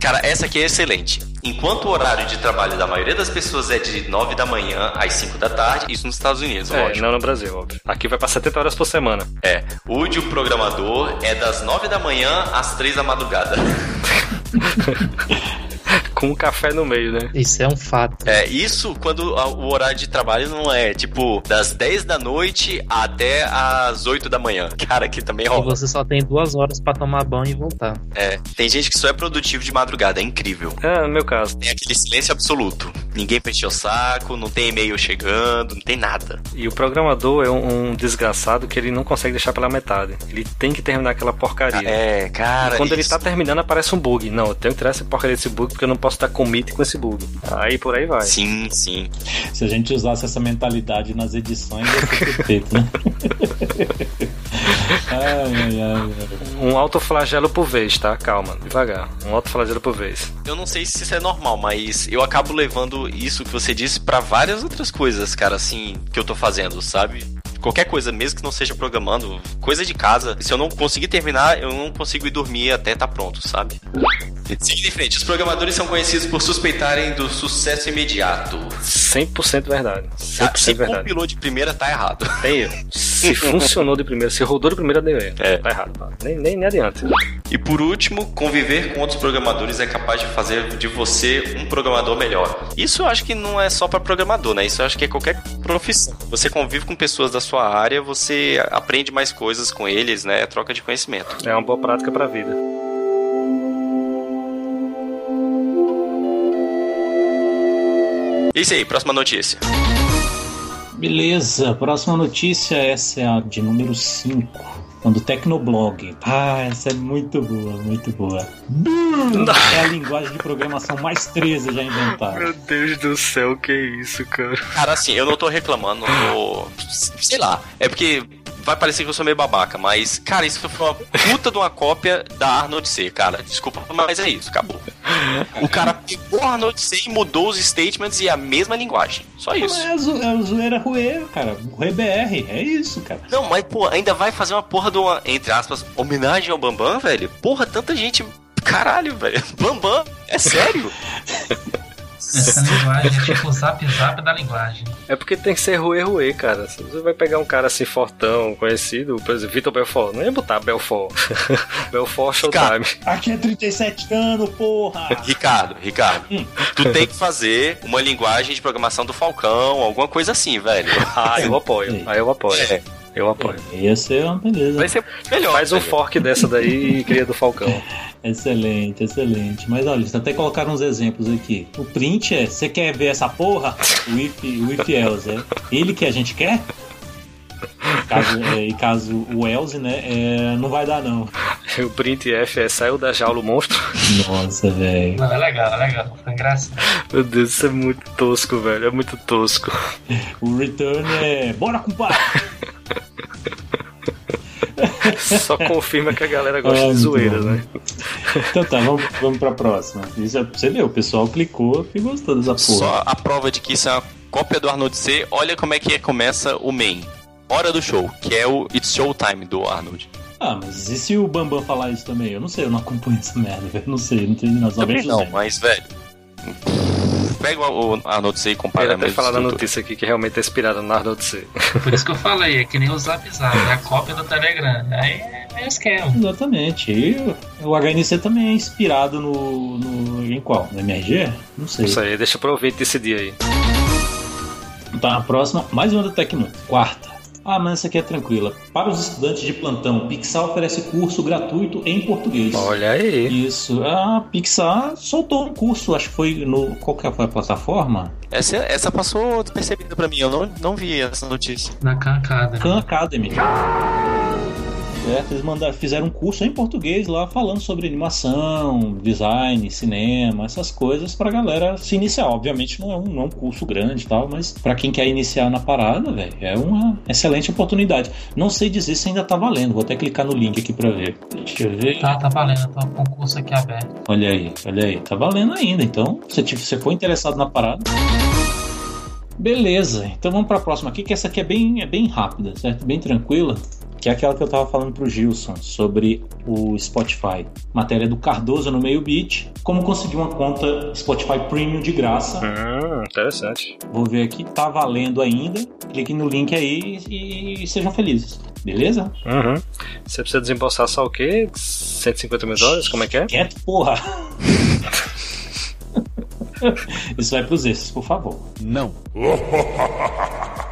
B: Cara, essa aqui é excelente. Enquanto o horário de trabalho da maioria das pessoas é de 9 da manhã às 5 da tarde, isso nos Estados Unidos,
A: É,
B: lógico.
A: não no Brasil, óbvio. Aqui vai pra 70 horas por semana.
B: É, o de um programador é das 9 da manhã às 3 da madrugada.
A: Com um café no meio, né?
E: Isso é um fato.
B: É, isso quando a- o horário de trabalho não é, tipo, das 10 da noite até às 8 da manhã. Cara, aqui também
E: E
B: rola.
E: você só tem duas horas pra tomar banho e voltar.
B: É, tem gente que só é produtivo de madrugada, é incrível.
A: É, no meu caso.
B: Tem aquele silêncio absoluto. Ninguém pra o saco, não tem e-mail chegando, não tem nada.
A: E o programador é um, um desgraçado que ele não consegue deixar pela metade. Ele tem que terminar aquela porcaria.
B: É, cara.
A: E quando ele
B: isso.
A: tá terminando, aparece um bug. Não, eu tenho que tirar essa porcaria desse bug porque eu não posso dar commit com esse bug. Aí por aí vai.
B: Sim, sim.
C: Se a gente usasse essa mentalidade nas edições, ia ser perfeito, né? ai, ai, ai.
A: Um autoflagelo por vez, tá? Calma, devagar. Um autoflagelo por vez.
B: Eu não sei se isso é normal, mas eu acabo levando isso que você disse pra várias outras coisas, cara, assim, que eu tô fazendo, sabe? Qualquer coisa, mesmo que não seja programando, coisa de casa. Se eu não conseguir terminar, eu não consigo ir dormir até tá pronto, sabe? Seguindo em frente, os programadores são conhecidos por suspeitarem do sucesso imediato.
A: 100% verdade. 100%
B: Ah, se
A: verdade.
B: compilou de primeira, tá errado.
A: Tem erro. Se funcionou de primeira, se rodou de primeira, deu erro.
B: É.
A: Tá errado. tá? Nem, nem, nem adianta.
B: E por último, conviver com outros programadores é capaz de fazer de você um programador melhor. Isso eu acho que não é só para programador, né? Isso eu acho que é qualquer profissão. Você convive com pessoas da sua área, você aprende mais coisas com eles, né? Troca de conhecimento.
A: É uma boa prática pra vida.
B: Isso aí, próxima notícia.
C: Beleza, próxima notícia, essa é a de número 5. Do Tecnoblog. Ah, essa é muito boa, muito boa. É a linguagem de programação mais 13 já inventada.
A: Meu Deus do céu, que isso, cara.
B: Cara, assim, eu não tô reclamando, tô. Sei lá. É porque vai parecer que eu sou meio babaca, mas, cara, isso foi uma puta de uma cópia da Arnold C, cara. Desculpa, mas é isso, acabou. O cara pegou a Arnold C e mudou os statements e a mesma linguagem. Só isso.
C: É a, zo é zoeira ruê, cara. Ruê BR, é isso, cara.
B: Não, mas, pô, ainda vai fazer uma porra de uma, entre aspas, homenagem ao Bambam, velho? Porra, tanta gente. Caralho, velho. Bambam, é sério?
E: Essa linguagem é tipo o zap zap da linguagem.
A: É porque tem que ser ruê ruê, cara. Se você vai pegar um cara assim fortão, conhecido, por exemplo, Vitor Belfort, não ia botar Belfort. Belfort Showtime.
C: Aqui é 37 anos, porra!
B: Ricardo, Ricardo, tu tem que fazer uma linguagem de programação do Falcão, alguma coisa assim, velho.
A: Ah, eu apoio. Aí eu apoio.
B: É.
A: Eu apoio.
C: Ia ser uma beleza.
B: Vai ser melhor.
A: Faz um fork dessa daí e cria do Falcão.
C: Excelente, excelente. Mas olha, eles até colocaram uns exemplos aqui. O print é: você quer ver essa porra? O if, o if else é ele que a gente quer? Caso, é, e caso o else, né? é, não vai dar, não.
A: O print F é saiu da jaula o monstro.
C: Nossa, velho.
E: Não, é legal, é legal. Foi engraçado.
A: Meu Deus, isso é muito tosco, velho. É muito tosco.
C: O return é: bora, compadre!
A: Só confirma que a galera gosta
C: Ah,
A: de
C: muito
A: zoeira,
C: bom.
A: né?
C: Então tá, vamos, vamos pra próxima. Isso é, você vê, o pessoal clicou e gostou dessa porra.
B: Só a prova de que isso é uma cópia do Arnold C. Olha como é que começa o main. Hora do show, que é o It's Showtime do Arnold.
C: Ah, mas e se o Bambam falar isso também? Eu não sei, eu não acompanho essa merda, velho. Não sei, não tenho nada.
B: Também não, mas, velho. Pega o Arnold C e compara
A: Ele
B: a
A: até falar
B: estrutura.
A: notícia aqui que realmente é inspirada no Arnold C.
E: Por isso que eu falei, é que nem o zap zap, é a cópia do Telegram. Aí é, é esquema.
C: Exatamente. E o HNC também é inspirado no, no. em qual? No MRG? Não sei.
A: Isso aí, deixa pro ouvinte decidir aí.
C: Tá, a próxima, mais uma da Tecmundo. Quarta. Ah, mas essa aqui é tranquila. Para os estudantes de plantão, Pixar oferece curso gratuito em português.
A: Olha aí.
C: Isso. A Pixar soltou um curso, acho que foi no. Qual que foi a plataforma?
B: Essa, essa passou despercebida pra mim, eu não, não vi essa notícia.
E: Na Khan Academy.
C: Khan Academy. Certo, eles mandaram, fizeram um curso em português lá falando sobre animação, design, cinema, essas coisas pra galera se iniciar. Obviamente não é um, não é um curso grande e tal, mas pra quem quer iniciar na parada, velho, é uma excelente oportunidade. Não sei dizer se ainda tá valendo, vou até clicar no link aqui pra ver. Deixa eu ver.
E: Tá, tá valendo, com o concurso aqui aberto.
C: Olha aí, olha aí, tá valendo ainda. Então, se você for interessado na parada. Beleza, então vamos pra próxima aqui, que essa aqui é bem, é bem rápida, certo? Bem tranquila. Que é aquela que eu tava falando pro Gilson sobre o Spotify. Matéria do Cardoso no meio beat. Como conseguir uma conta Spotify Premium de graça.
A: Hum, interessante.
C: Vou ver aqui, tá valendo ainda. Clique no link aí e, e sejam felizes. Beleza?
A: Uhum. Você precisa desembolsar só o quê? 150 mil dólares? Como é que é?
C: Quieto, porra! Isso vai pros extras, por favor.
G: Não.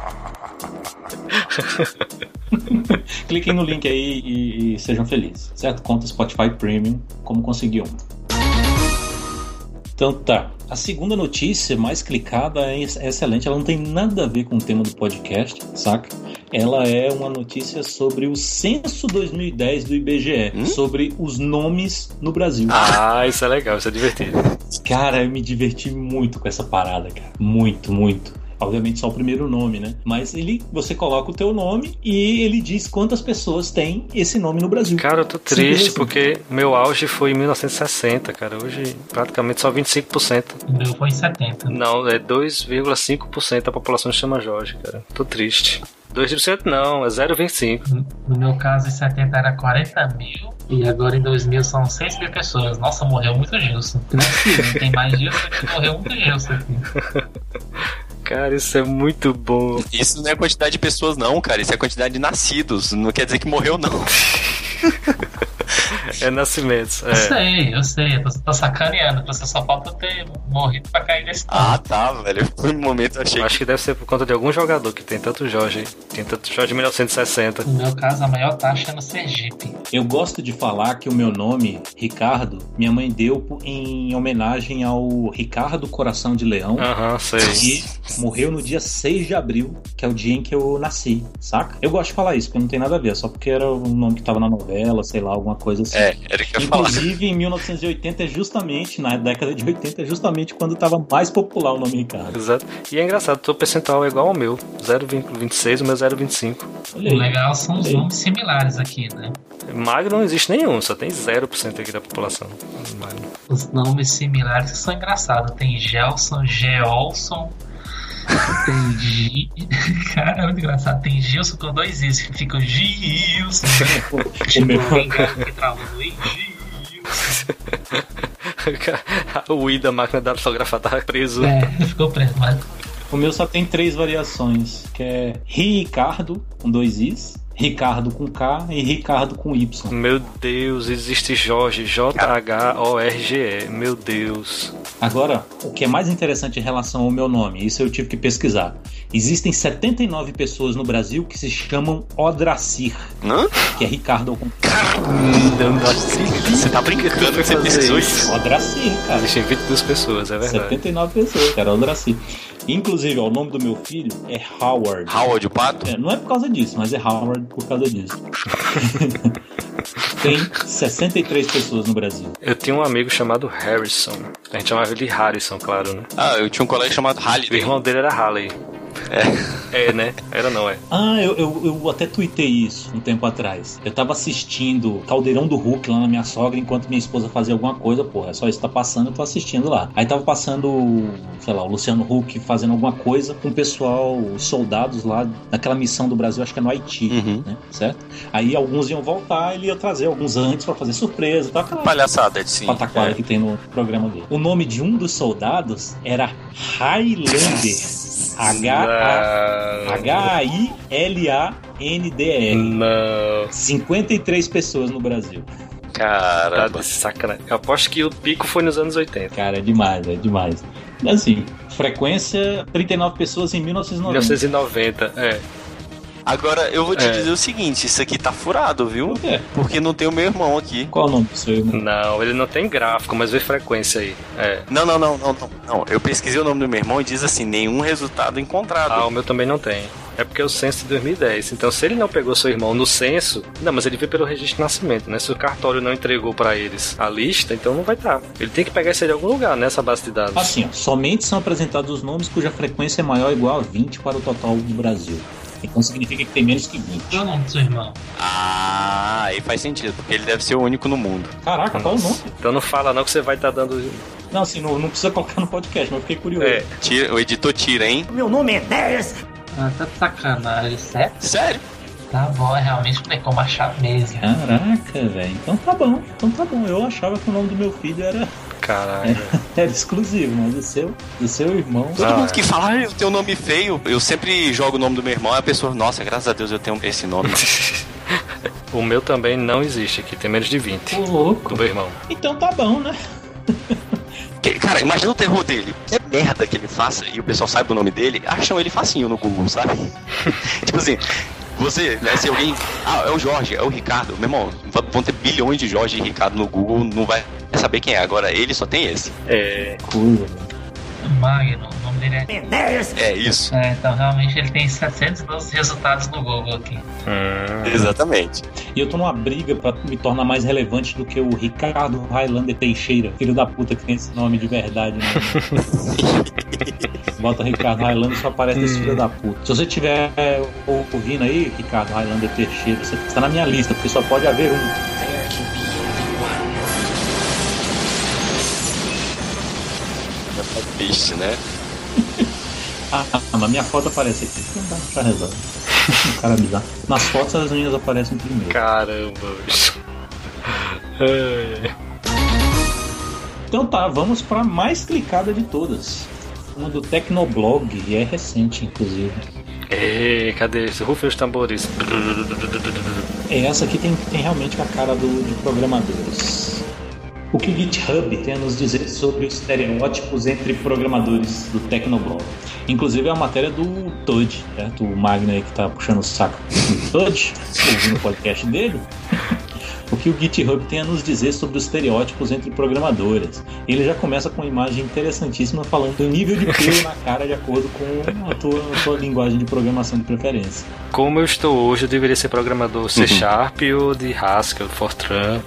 C: Cliquem no link aí e, e sejam felizes, certo? Conta Spotify Premium, como conseguir um. Então tá. A segunda notícia mais clicada é é excelente, ela não tem nada a ver com o tema do podcast, saca? Ela é uma notícia sobre o censo 2010 do IBGE, sobre os nomes no Brasil.
A: Ah, isso é legal, isso é divertido.
C: Cara, eu me diverti muito com essa parada, cara. Muito, muito. Obviamente só o primeiro nome, né? Mas ele, você coloca o teu nome e ele diz quantas pessoas têm esse nome no Brasil.
A: Cara, eu tô triste
C: assim.
A: porque meu auge foi em 1960, cara. Hoje praticamente só 25%.
E: O meu foi em 70.
A: Não, é 2,5% da população chama Jorge, cara. Tô triste. 2% não, é 0,25.
E: No meu caso, em 70 era 40 mil. E agora em 2000 são 6 mil pessoas. Nossa, morreu muito Gilson. Não é possível, tem mais Gilson do que morreu muito Gilson aqui.
A: Cara, isso é muito bom.
B: Isso não é quantidade de pessoas, não, cara. Isso é quantidade de nascidos. Não quer dizer que morreu, não.
A: É nascimentos.
E: Eu
A: É.
E: sei, eu sei, eu tô, tô sacaneando. Você só falta ter morrido pra cair nesse
B: Ah, tá, velho. Por um momento eu achei que.
A: acho que deve ser por conta de algum jogador que tem tanto Jorge. Tem tanto Jorge de 1960.
E: No meu caso, a maior taxa é no Sergipe.
C: Eu gosto de falar que o meu nome, Ricardo, minha mãe deu em homenagem ao Ricardo Coração de Leão,
A: Aham, sei.
C: que morreu no dia 6 de abril, que é o dia em que eu nasci, saca? Eu gosto de falar isso, porque não tem nada a ver, só porque era o nome que tava na novela, sei lá, alguma coisa assim.
B: É, era o que eu ia falar.
C: Inclusive, em 1980 é justamente, na década de 80, é justamente quando tava mais popular o nome Ricardo.
A: Exato. E é engraçado, o teu percentual é igual ao meu. 0,26, o meu é 0,25.
C: Olha
E: O legal são os nomes similares aqui, né?
A: Magro não existe nenhum, só tem 0% aqui da população. Magro.
E: Os nomes similares são engraçados. Tem Gelson, Geolson. Tem G. Cara, é muito engraçado. Tem Gilson com dois Is, que fica o Gilson. tipo,
C: meu-
E: o que trava no I, Gilson.
A: o I da máquina datilografar tava preso.
E: É, ficou preso, mas
C: O meu só tem três variações, que é Ricardo, com dois Is, Ricardo com K e Ricardo com Y.
A: Meu Deus, existe Jorge, J-H-O-R-G-E. Meu Deus.
C: Agora, o que é mais interessante em relação ao meu nome, isso eu tive que pesquisar. Existem 79 pessoas no Brasil que se chamam Odracir,
B: Hã?
C: que é Ricardo com
B: Você tá brincando que você
A: isso.
B: isso?
C: Odracir, cara.
A: Existem 22 pessoas, é verdade.
C: 79 pessoas, cara, Odracir. Inclusive, ó, o nome do meu filho é Howard.
B: Howard o pato?
C: É, não é por causa disso, mas é Howard por causa disso. Tem 63 pessoas no Brasil.
A: Eu tinha um amigo chamado Harrison. A gente chamava ele de Harrison, claro, né?
B: Ah, eu tinha um colega chamado
A: O
B: Halliday.
A: irmão dele era Halley. É. É, né? Era não, é.
C: Ah, eu, eu, eu até tuitei isso um tempo atrás. Eu tava assistindo Caldeirão do Hulk lá na minha sogra enquanto minha esposa fazia alguma coisa, porra. É só isso que tá passando, eu tô assistindo lá. Aí tava passando, sei lá, o Luciano Huck fazendo alguma coisa com o pessoal, os soldados lá naquela missão do Brasil, acho que é no Haiti,
B: Uhum.
C: né? Certo? Aí alguns iam voltar, ele ia trazer alguns antes pra fazer surpresa, tá? Aquela
B: Palhaçada, sim.
C: pataquara
B: É.
C: que tem no programa dele. O nome de um dos soldados era Highlander. H-A- H-I-L-A-N-D-R.
A: Não.
C: 53 pessoas no Brasil.
A: Tá
B: Caramba.
A: de sacanagem. Eu aposto que o pico foi nos anos 80.
C: Cara, é demais, é demais. Assim, frequência 39 pessoas em 1990.
A: 1990, é.
B: Agora eu vou te
A: É.
B: dizer o seguinte: isso aqui tá furado, viu?
C: Por quê?
B: Porque não tem o meu irmão aqui.
C: Qual o nome do seu irmão?
A: Não, ele não tem gráfico, mas vê frequência aí. É.
B: Não, não, não, não, não, não. Eu pesquisei o nome do meu irmão e diz assim: nenhum resultado encontrado.
A: Ah, o meu também não tem. É porque é o censo de 2010. Então, se ele não pegou seu irmão no censo, não, mas ele veio pelo registro de nascimento, né? Se o cartório não entregou pra eles a lista, então não vai estar. Ele tem que pegar isso aí de algum lugar nessa base de dados.
C: Assim, ó, somente são apresentados os nomes cuja frequência é maior ou igual a 20 para o total do Brasil. Então significa que tem menos que 20.
E: qual é o nome do seu irmão?
B: Ah, aí faz sentido, porque ele deve ser o único no mundo.
C: Caraca, qual o nome?
A: Então não fala não que você vai estar dando.
C: Não, assim, não, não precisa colocar no podcast, mas eu fiquei curioso.
A: É,
B: Tira- o editor tira, hein?
F: Meu nome é 10.
E: Ah, tá sacanagem, sério?
B: Sério?
E: Tá bom, é realmente tem como achar mesmo.
C: Caraca, velho. Então tá bom. Então tá bom. Eu achava que o nome do meu filho era,
A: caralho.
C: era exclusivo, mas o seu, o seu irmão.
B: Todo
A: Ah,
B: mundo
A: é.
B: que fala, ah, eu tenho um nome feio, eu sempre jogo o nome do meu irmão, e a pessoa, nossa, graças a Deus eu tenho esse nome.
A: o meu também não existe aqui, tem menos de 20.
C: Ô, louco.
A: Do meu irmão.
C: Então tá bom, né?
B: Que- Cara, imagina o terror dele. É merda que ele faça e o pessoal saiba o nome dele, acham ele facinho no Google, sabe? tipo assim, você, né, se alguém. Ah, é o Jorge, é o Ricardo. Meu irmão, vão ter bilhões de Jorge e Ricardo no Google, não vai saber quem é. Agora ele só tem esse.
A: É.
C: Coisa, velho.
E: Magno, no dele é.
B: É isso.
E: É, então realmente ele tem 712 resultados no Google aqui.
B: Exatamente.
C: E eu tô numa briga pra me tornar mais relevante do que o Ricardo Highlander Teixeira, filho da puta que tem esse nome de verdade, né? Bota Ricardo Highlander e só aparece esse filho da puta. Se você tiver ouvindo aí, Ricardo Highlander Teixeira, você está na minha lista, porque só pode haver um.
B: Triste, né?
C: Ah, mas minha foto aparece aqui. Não dá pra resolver. Um cara bizarro. Nas fotos as minhas aparecem primeiro.
A: Caramba, bicho.
C: Então tá, vamos pra mais clicada de todas. Uma do Tecnoblog, e é recente, inclusive.
A: Ei, cadê esse? Rufem os tambores.
C: É, essa aqui tem, tem realmente a cara do, de programadores. O que o GitHub tem a nos dizer sobre os estereótipos entre programadores do Tecnoblog. Inclusive é a matéria do Todd, certo? O Magno aí que tá puxando o saco do Todd, ouvindo o podcast dele. O que o GitHub tem a nos dizer sobre os estereótipos entre programadores. Ele já começa com uma imagem interessantíssima falando do nível de pelo na cara de acordo com a tua, a tua linguagem de programação de preferência.
A: Como eu estou hoje, eu deveria ser programador C Sharp ou de Haskell, Fortran.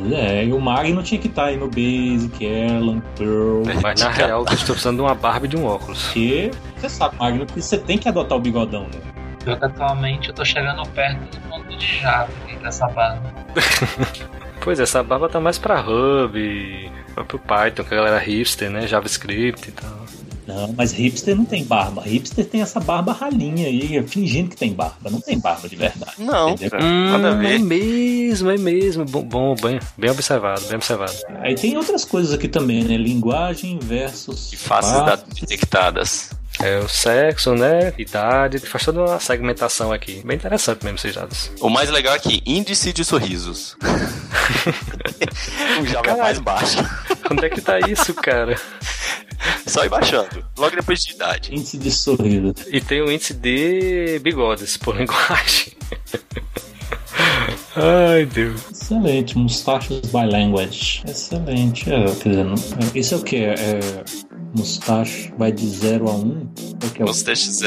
C: Pois é, e o Magno tinha que estar aí no Basic, Erlang, Perl.
A: Mas na real, eu estou precisando de uma barba e de um óculos.
C: Porque você sabe, Magno, que você tem que adotar o bigodão, né?
E: Que atualmente eu tô chegando perto do ponto de Java aqui dessa barra.
A: Pois é, essa barba tá mais pra Hub, pro Python, que a galera hipster, né? JavaScript e tal.
C: Não, mas hipster não tem barba. Hipster tem essa barba ralinha aí, fingindo que tem barba. Não tem barba de verdade.
B: Não, cara, nada a
A: é mesmo, é mesmo. Bom, bom bem, bem observado, bem observado.
C: Aí tem outras coisas aqui também, né? Linguagem versus.
B: E faces detectadas.
A: É o sexo, né? Idade, faz toda uma segmentação aqui. Bem interessante mesmo esses dados.
B: O mais legal é que índice de sorrisos. o Java é mais baixo.
A: Onde é que tá isso, cara?
B: Só ir baixando. Logo depois de idade.
C: Índice de sorriso.
A: E tem o índice de bigodes por linguagem. Ai, Deus.
C: Excelente, mustaches by language. Excelente. É, quer dizer, é, isso é o que? É, mustache vai de 0 a 1? Um? É o que é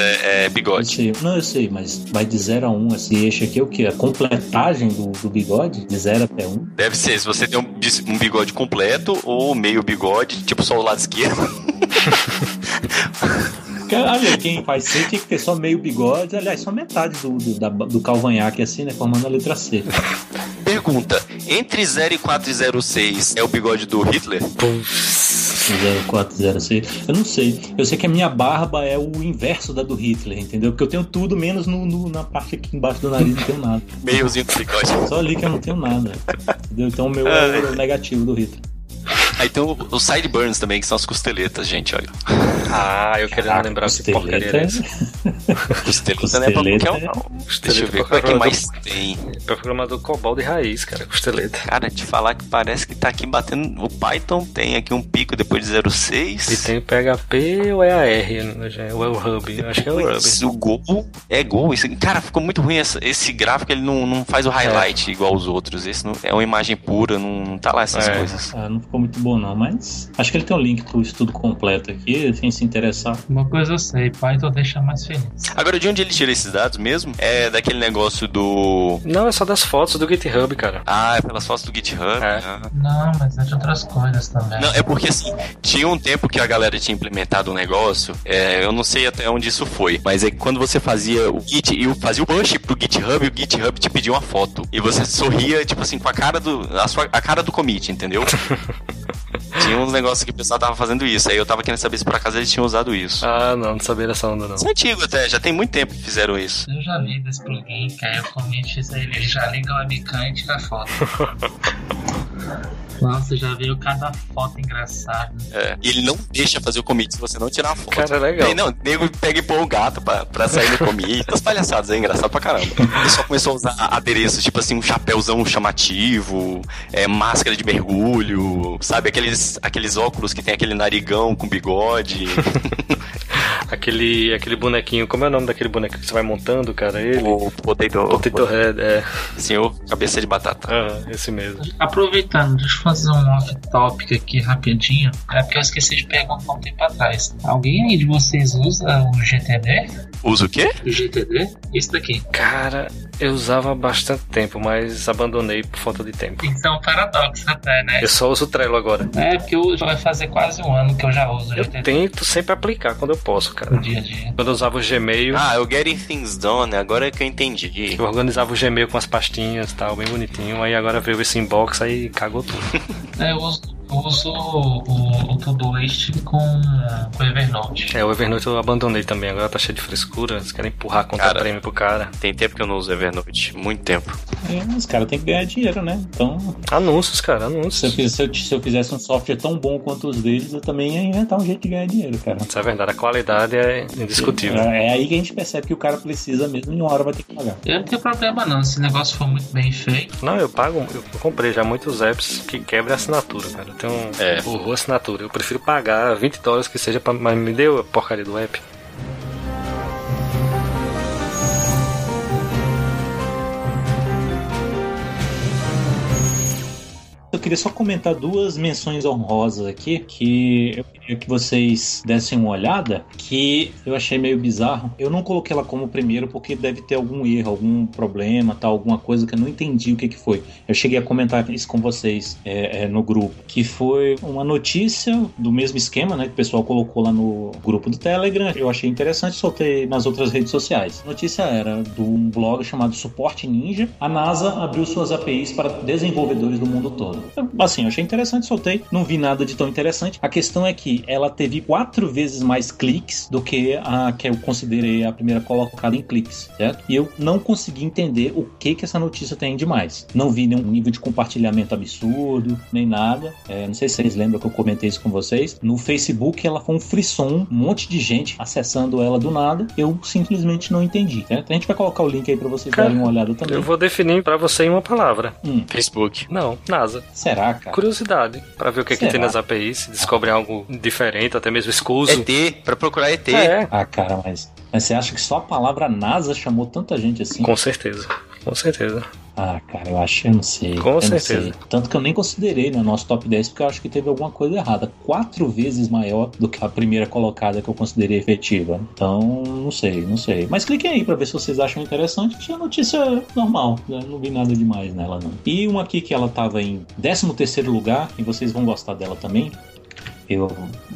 B: é, é
C: Eu
B: bigode.
C: sei, não, eu sei, mas vai de 0 a 1. Um, esse eixo aqui é o que? A completagem do, do bigode? De 0 até 1? Um.
B: Deve ser se você tem um, um bigode completo ou meio bigode, tipo só o lado esquerdo.
C: Olha, quem faz C tinha que ter só meio bigode. Aliás, só metade do, do, da- do calvanhaque, assim, né? Formando a letra C.
B: Pergunta: entre 0 e 406 é o bigode do Hitler?
C: 0406. Eu não sei. Eu sei que a minha barba é o inverso da do Hitler, entendeu? Porque eu tenho tudo menos no, no- na parte aqui embaixo do nariz, não tenho nada.
B: Meiozinho do bigode.
C: Só ali que eu não tenho nada. Entendeu? Então o meu é o negativo do Hitler.
B: Aí tem os sideburns também, que são as costeletas, gente, olha.
A: Ah, eu querendo
C: Caraca,
A: lembrar que porcaria
C: costeleta
A: era
C: é-
A: essa.
B: Costeleta não é pra
C: Costeleta
B: qualquer um, não. Deixa eu ver, qual é que mais tem?
A: É o programador COBOL de raiz, cara, costeleta.
B: Cara, te falar que parece que tá aqui batendo. O Python tem aqui um pico depois de 06.
A: E tem o PHP ou é a R? né? Ou é o Hub? Acho que é o Hub.
B: Isso, o Go é Go. Isso, cara, ficou muito ruim esse gráfico. Ele não, não faz o highlight igual os outros. Esse não, é uma imagem pura, não, não tá lá essas
A: É.
B: coisas.
C: Ah, não ficou muito bom não, mas acho que ele tem um link pro estudo completo aqui, quem se interessar.
E: Uma coisa eu sei, Python deixa mais feliz.
B: Agora, de onde ele tira esses dados mesmo? É daquele negócio do.
A: Não, é só das fotos do GitHub, cara.
B: Ah, é pelas fotos do GitHub.
A: É.
B: Ah.
E: Não, mas é de outras coisas também.
B: Não, é porque assim, tinha um tempo que a galera tinha implementado um negócio, é, eu não sei até onde isso foi, mas é que quando você fazia o Git e fazia o push pro GitHub, o GitHub te pedia uma foto. E você sorria, tipo assim, com a cara do. a, sua, a cara do commit, entendeu? tinha uns negócios que o pessoal tava fazendo isso. Aí eu tava querendo saber se por acaso eles tinham usado isso.
A: Ah, não, não sabia dessa onda, não.
B: Isso é antigo até, já tem muito tempo que fizeram isso.
E: Eu já vi desse plugin, que aí o commit, ele já liga o webcam e tira a foto. Nossa, já viu cada foto engraçada.
B: É. E ele não deixa fazer o commit se você não tirar a foto.
A: Cara, é legal.
B: Aí, não, o nego pega e põe o gato pra, pra sair no commit. Essas palhaçadas é engraçado pra caramba. Ele só começou a usar adereços, tipo assim, um chapéuzão chamativo, é, máscara de mergulho, sabe? Aqueles, aqueles óculos que tem aquele narigão com bigode.
A: Aquele, aquele bonequinho, como é o nome daquele bonequinho que você vai montando, cara? Ele.
B: O Potato,
A: Potato Head, é.
B: Senhor Cabeça de Batata.
A: Ah, esse mesmo.
E: Aproveitando, deixa eu fazer um off-topic aqui rapidinho. É porque eu esqueci de perguntar um tempo atrás. Alguém aí de vocês usa o GTD?
B: Usa o quê?
E: O GTD? Isso daqui.
A: Cara, eu usava há bastante tempo, mas abandonei por falta de tempo.
E: Isso é um paradoxo até, né?
A: Eu só uso o Trello agora.
E: É, porque eu, já vai fazer quase um ano que eu já uso o
A: Eu
E: GTD
A: tento sempre aplicar quando eu posso, cara.
E: no dia a dia.
A: Quando eu usava o Gmail,
B: Ah, o Getting Things Done, agora é que eu entendi.
A: eu organizava o Gmail com as pastinhas e tal, bem bonitinho. Aí agora veio esse inbox aí cagou tudo.
E: É, eu uso, eu uso o, o, Todoist com, com o Evernote.
A: É, o Evernote eu abandonei também, agora tá cheio de frescura. Eles querem empurrar contra
B: Cara.
A: prêmio pro cara.
B: Tem tempo que eu não uso Evernote. Muito tempo.
C: É, os caras têm que ganhar dinheiro, né? Então,
A: Anúncios, cara,
C: se eu,
A: anúncios.
C: fiz- se eu- se eu fizesse um software tão bom quanto os deles, eu também ia inventar um jeito de ganhar dinheiro, cara.
A: Isso é verdade, a qualidade é indiscutível.
C: É, é aí que a gente percebe que o cara precisa mesmo e uma hora vai ter que pagar.
E: Eu não tenho problema não, se o negócio for muito bem feito.
A: Não, eu pago, eu comprei já muitos apps que quebram a assinatura, cara. Um
B: É.
A: horror assinatura. Eu prefiro pagar 20 dólares que seja pra. Mas me deu a porcaria do app.
C: Queria só comentar duas menções honrosas aqui que eu queria que vocês dessem uma olhada, que eu achei meio bizarro. Eu não coloquei ela como primeiro porque deve ter algum erro, algum problema, tal, alguma coisa que eu não entendi o que, que foi. Eu cheguei a comentar isso com vocês é, é, no grupo, que foi uma notícia do mesmo esquema, né, que o pessoal colocou lá no grupo do Telegram. Eu achei interessante, soltei nas outras redes sociais. A notícia era de um blog chamado Suporte Ninja. A NASA abriu suas APIs para desenvolvedores do mundo todo. Assim, eu achei interessante, soltei. Não vi nada de tão interessante. A questão é que ela teve quatro vezes mais cliques do que a que eu considerei a primeira colocada em cliques, certo? E eu não consegui entender o que que essa notícia tem de mais. Não vi nenhum nível de compartilhamento absurdo, nem nada. É, não sei se vocês lembram que eu comentei isso com vocês. No Facebook ela foi um frisson, um monte de gente acessando ela do nada. Eu simplesmente não entendi, certo? A gente vai colocar o link aí para vocês
A: Cara,
C: darem uma olhada também.
A: Eu vou definir pra você em uma palavra.
C: Hum,
B: Facebook.
A: Não, NASA.
C: Será, cara?
A: Curiosidade. Pra ver o que, que
C: Será?
A: tem nas APIs. Se descobrem algo diferente, até mesmo escuso.
B: ET, pra procurar ET.
A: É,
C: Ah, cara, mas, mas você acha que só a palavra NASA chamou tanta gente assim?
A: com certeza. Com certeza.
C: Ah, cara, eu acho, eu não sei.
A: Com certeza.
C: sei. Tanto que eu nem considerei no nosso top 10 porque eu acho que teve alguma coisa errada. Quatro vezes maior do que a primeira colocada que eu considerei efetiva. Então, não sei, não sei. Mas cliquem aí pra ver se vocês acham interessante. Achei a notícia normal. né? Não vi nada demais nela, não. E uma aqui que ela tava em 13 terceiro lugar, e vocês vão gostar dela também. Eu,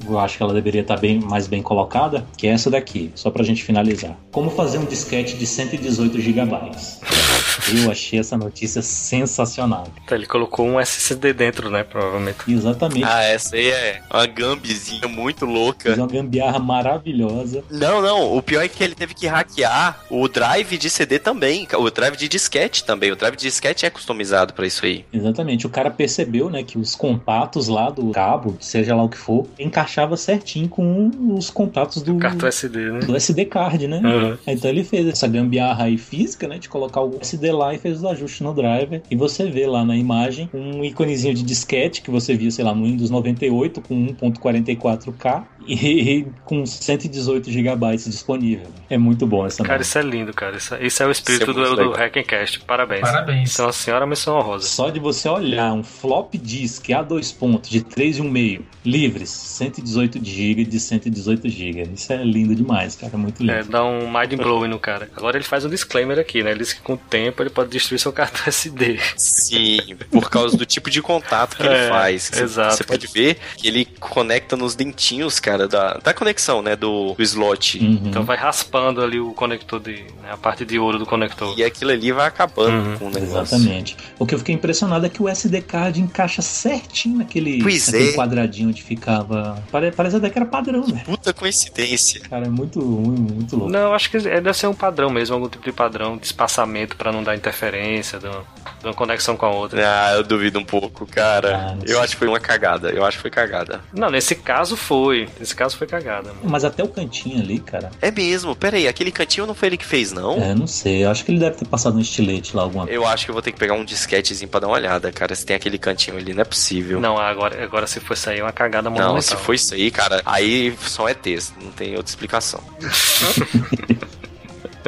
C: eu acho que ela deveria estar bem, mais bem colocada, que é essa daqui, só pra gente finalizar. Como fazer um disquete de 118 gigabytes. Eu achei essa notícia sensacional.
A: Então, ele colocou um SSD dentro, né? Provavelmente.
C: Exatamente.
B: Ah, essa aí é uma gambizinha muito
C: Fez
B: louca.
C: uma gambiarra maravilhosa.
B: Não, não, o pior é que ele teve que hackear o drive de CD também, o drive de disquete também. O drive de disquete é customizado pra isso aí.
C: Exatamente. O cara percebeu, né, que os contatos lá do cabo, seja lá o que for, encaixava certinho com os contatos do,
A: Cartão SD, né?
C: do SD card, né?
A: Uhum.
C: Então ele fez essa gambiarra aí física, né? De colocar o SD lá e fez os ajustes no driver. E você vê lá na imagem um íconezinho de disquete que você via, sei lá, no Windows 98 com 1.44K e com 118 GB disponível. É muito bom essa
A: Cara,
C: merda.
A: isso é lindo, cara. Isso, isso é o espírito
B: Isso é
A: do, do
B: legal.
A: Hackencast. Parabéns.
E: Parabéns.
A: Então, a senhora menção honrosa.
C: Só de você olhar um flop disk a dois pontos de 3,5 livres, 118 GB de 118 GB. Isso é lindo demais, cara. É muito lindo.
A: É, dá um mind blowing no cara. Agora ele faz um disclaimer aqui, né? Ele diz que com o tempo ele pode destruir seu cartão SD.
B: Sim, por causa do tipo de contato que
A: É,
B: ele faz. Você-
A: exato.
B: Você pode ver que ele conecta nos dentinhos, cara, da, da conexão, né, do, do slot.
C: Uhum.
A: Então vai raspando ali o conector de. né, a parte de ouro do conector.
B: E aquilo ali vai acabando
A: Uhum.
B: com o negócio.
C: Exatamente. O que eu fiquei impressionado é que o SD card encaixa certinho naquele,
B: Pois
C: naquele
B: é.
C: quadradinho onde ficava. Pare- Parece até que era padrão, né?
B: Puta coincidência.
C: Cara, é muito, muito, muito louco.
A: Não, eu acho que é, deve ser um padrão mesmo, algum tipo de padrão de espaçamento pra não dar interferência. do- uma conexão com a outra.
B: Ah, eu duvido um pouco, cara.
C: Ah, não
B: eu acho que foi uma cagada. Eu acho que foi cagada.
A: Não, nesse caso foi. Nesse caso foi cagada. mano.
C: Mas até o cantinho ali, cara.
B: É mesmo, pera aí, aquele cantinho não foi ele que fez, não?
C: É, não sei. Eu acho que ele deve ter passado um estilete lá, alguma
B: Eu acho que eu vou ter que pegar um disquetezinho pra dar uma olhada, cara. Se tem aquele cantinho ali, não é possível.
A: Não, agora, agora se for sair é uma cagada
B: Não,
A: monumental.
B: se foi isso aí, cara, aí só é texto, não tem outra explicação.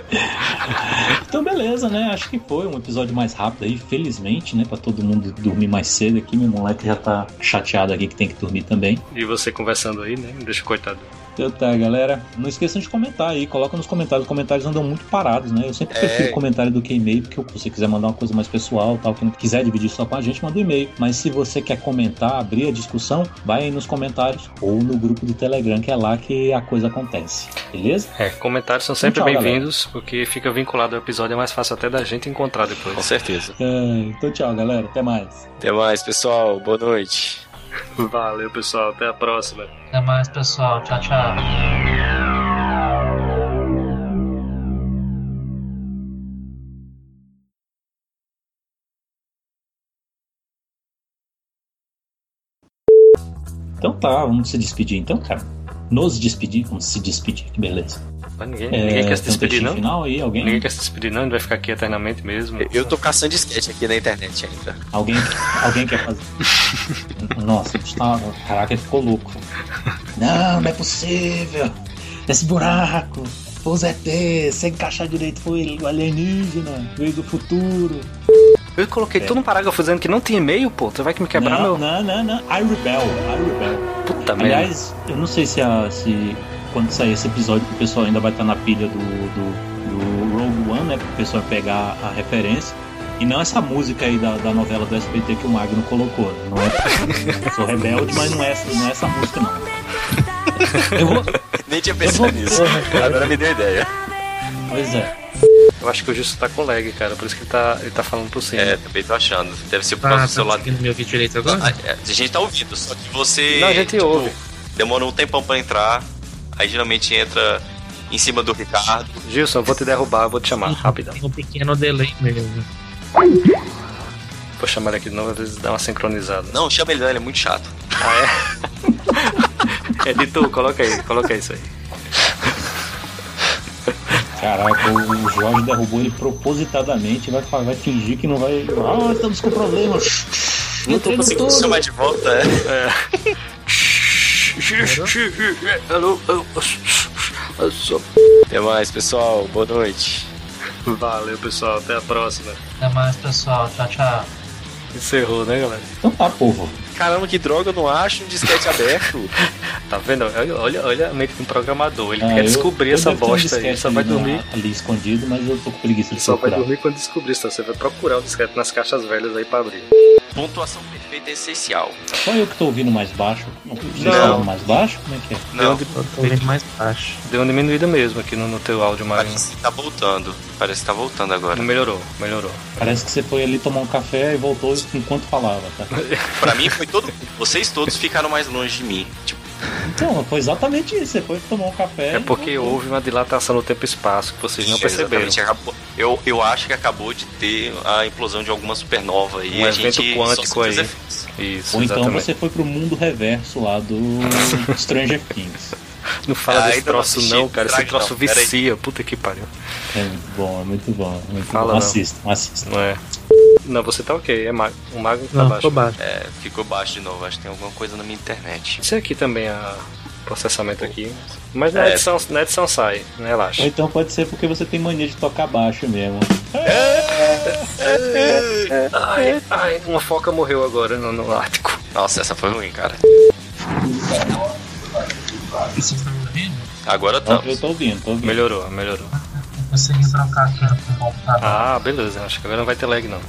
C: Então, beleza, né? Acho que foi um episódio mais rápido aí, felizmente, né? Pra todo mundo dormir mais cedo aqui. Meu moleque já tá chateado aqui que tem que dormir também.
A: E você conversando aí, né? Deixa coitado.
C: Então tá, galera. Não esqueçam de comentar aí, coloca nos comentários. Os comentários andam muito parados, né? Eu sempre
B: É.
C: prefiro comentário do que e-mail, porque se você quiser mandar uma coisa mais pessoal, tal, que não quiser dividir só com a gente, manda um e-mail. Mas se você quer comentar, abrir a discussão, vai aí nos comentários ou no grupo do Telegram, que é lá que a coisa acontece. Beleza?
A: É, comentários são sempre
C: Tchau,
A: bem-vindos, porque fica vinculado ao episódio, é mais fácil até da gente encontrar
B: Com
A: depois.
B: certeza.
C: É, então tchau, galera. Até mais.
B: Até mais, pessoal. Boa noite.
A: Valeu, pessoal. Até a próxima.
E: Até mais, pessoal. Tchau, tchau.
C: Então tá, vamos se despedir então, cara. Nos despedir, vamos se despedir, que beleza.
A: Ninguém,
C: É,
A: ninguém quer se
C: um
A: despedir, não?
C: final aí, alguém?
A: Ninguém quer se despedir, não? A gente vai ficar aqui eternamente mesmo.
B: Eu tô caçando disquete aqui na internet ainda.
C: Alguém, alguém quer fazer. Nossa, Gustavo, caraca, ele ficou louco. Não, não é possível. Esse buraco. Foi os ET, se encaixar direito foi o alienígena, veio do futuro.
A: Eu coloquei tudo um parágrafo dizendo que não tinha e-mail, pô. Tu vai que me quebrar
C: não,
A: meu.
C: não, não, não. I Rebel, I Rebel.
A: Puta merda.
C: Aliás, eu não sei se, a, se quando sair esse episódio o pessoal ainda vai estar na pilha do, do, do Rogue One, né? Para o pessoal pegar a referência. E não essa música aí da, da novela do SBT que o Magno colocou. Não é, eu sou rebelde, mas não é, essa- não é essa música, não. Eu vou,
B: Nem tinha pensado nisso. Agora me deu ideia.
C: pois é.
A: Eu acho que o Justo tá com lag, cara. Por isso que ele tá, ele tá falando por cima.
B: É, também tô achando. Deve ser por
E: Ah,
B: causa
E: tá
B: do celular.
E: conseguindo me ouvir direito agora?
B: Ah, é, a gente tá ouvindo, só que você.
A: Não, a gente
B: tipo,
A: ouve.
B: Demora um tempão pra entrar. Aí geralmente entra em cima do Ricardo.
A: Gilson, eu vou te derrubar, eu vou te chamar, rapidão.
E: Tem um pequeno delay mesmo.
A: Vou chamar ele aqui de novo, às vezes dá uma sincronizada.
B: Não, chama ele não, ele é muito chato.
A: Ah, é? Editor, coloca aí, coloca isso aí.
C: Caraca, o Jorge derrubou ele propositadamente. Vai, vai fingir que não vai. Ah, estamos com problema.
B: Não tô conseguindo
C: todo.
B: chamar de volta, é.
A: Alô, alô,
B: Até mais, pessoal. Boa noite.
A: Valeu, pessoal. Até a próxima.
E: Até mais, pessoal. Tchau, tchau.
A: Encerrou, né, galera?
C: Então tá, povo.
B: Caramba, que droga, eu não acho um disquete aberto.
A: Tá vendo? Olha, olha, a mente do programador. Ele
C: Ah,
A: quer
C: eu-
A: descobrir
C: eu
A: essa
C: ter um
A: bosta aí. Só vai dormir.
C: Ali escondido, mas eu tô com preguiça de
A: Só vai
C: procurar.
A: dormir quando descobrir. Então você vai procurar o disquete nas caixas velhas aí pra abrir.
B: Pontuação perfeita é essencial.
C: Só eu que tô ouvindo mais baixo. Vocês
A: Não.
C: mais baixo? Como é que é?
B: Não,
E: Eu tô ouvindo mais baixo.
A: Deu uma diminuída mesmo aqui no, no teu áudio, Marinho.
B: parece que tá voltando. Parece que tá voltando agora.
A: Melhorou, melhorou.
C: Parece que você foi ali tomar um café e voltou enquanto falava, tá?
B: Pra mim foi todo. Vocês todos ficaram mais longe de mim. Tipo,
C: Então, foi exatamente isso. Você foi tomar um café.
A: É porque
C: voltou.
A: houve uma dilatação no tempo e espaço que vocês não perceberam.
B: acabou- eu, eu acho que acabou de ter a implosão de alguma supernova e
A: Um
B: a
A: evento
B: gente
A: quântico aí. Isso,
C: Ou então
A: exatamente.
C: você foi pro mundo reverso lá do Stranger Things.
A: Não fala
B: Ah,
A: desse
B: não
A: troço
B: assisti.
A: não, cara. Esse troço
B: não,
A: vicia. Puta que pariu.
C: É bom, é muito bom. é Muito
A: Fala
C: bom.
A: não.
C: Assistam, assistam.
A: Não é? Não, você tá ok. É mago. O mago tá
E: Não,
A: baixo.
E: baixo.
B: É, ficou baixo de novo. Acho que tem alguma coisa na minha internet.
A: Isso aqui também é processamento aqui. Mas na
B: É.
A: edição, na edição sai, né? Relaxa.
C: Ou então pode ser porque você tem mania de tocar baixo mesmo.
A: Ai, ai, uma foca morreu agora no, no Ártico.
B: Nossa, essa foi ruim, cara.
E: Vocês estão me ouvindo?
B: Agora
C: Eu
B: estamos.
C: tô ouvindo, tô ouvindo.
A: Melhorou, melhorou.
E: Eu consegui trocar aqui no computador.
A: Ah, beleza. Acho que agora não vai ter lag, não.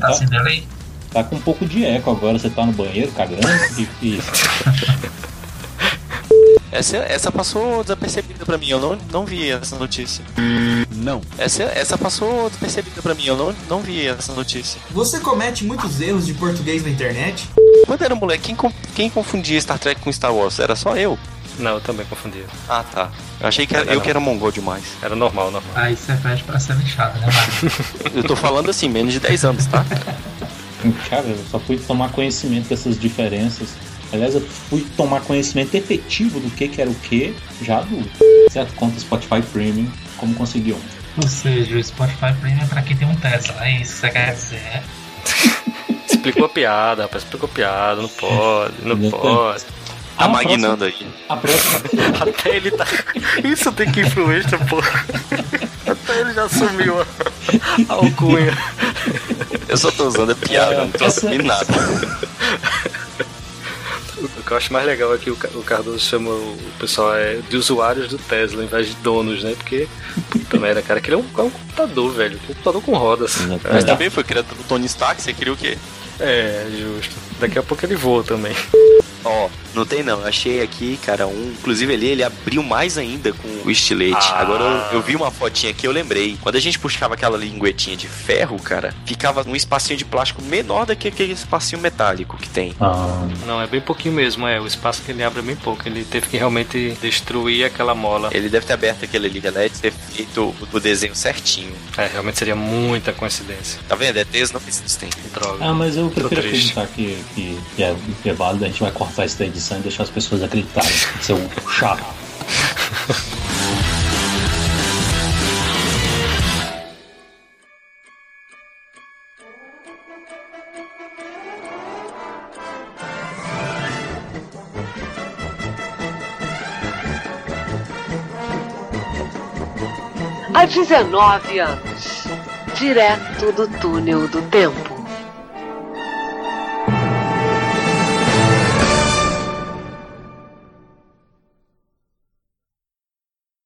E: Tá sem delay?
C: Tá com um pouco de eco agora. Você tá no banheiro cagando? Isso?
B: Essa, essa passou desapercebida pra mim, eu não, não vi essa notícia.
G: Não.
B: Essa, essa passou despercebida pra mim, eu não, não vi essa notícia.
H: Você comete muitos erros de português na internet?
B: Quando era moleque, quem, quem confundia Star Trek com Star Wars? Era só eu.
A: Não, eu também confundia.
B: Ah, tá. Eu achei que era, eu que era mongol demais.
A: Era normal, normal.
E: Aí você pede pra ser lixado, né, Mário?
B: Eu tô falando assim, menos de 10 anos, tá?
C: Cara, eu só fui tomar conhecimento dessas diferenças. Aliás, eu fui tomar conhecimento efetivo do que, que era o que já adulto. Certo? Conta Spotify Premium, como conseguiu.
E: Ou seja, o Spotify Premium é pra quem tem um Tesla. É isso que você quer dizer.
A: Explicou a piada, rapaz. Explicou a piada. Não pode, não
C: Exatamente.
A: pode.
B: Tá
C: A
B: magnando aí.
C: A próxima.
A: Até ele tá. Isso tem que influência, pô. Até ele já assumiu a, alcunha.
B: Eu só tô usando a piada, não tô
C: Essa-
B: assumindo nada.
A: Eu acho mais legal é que o o Cardoso chama o pessoal é, de usuários do Tesla ao invés de donos, né? Porque, puta merda, cara, aquele é um, é um computador, velho. Um computador com rodas.
B: Mas também foi criado pelo Tony Stark, você queria o quê?
A: É, justo. Daqui a pouco ele voa também.
B: Ó, não tem não. Eu achei aqui, cara, um. Inclusive ali ele abriu mais ainda com o estilete.
A: Ah.
B: Agora eu, eu vi uma fotinha aqui, eu lembrei. Quando a gente puxava aquela linguetinha de ferro, cara, ficava um espacinho de plástico menor do que aquele espacinho metálico que tem.
C: Ah,
A: Não, é bem pouquinho mesmo, é. O espaço que ele abre é bem pouco. Ele teve que realmente destruir aquela mola.
B: Ele deve ter aberto aquele ali, né? De ter feito o desenho certinho.
A: É, realmente seria muita coincidência.
B: Tá vendo? ETs não existem.
A: Droga.
C: ah, mas eu prefiro acreditar que, que, que, é, que é válido. A gente vai cortar isso da edição e deixar as pessoas acreditarem. Seu chato.
G: Há 19 anos, direto do túnel do tempo.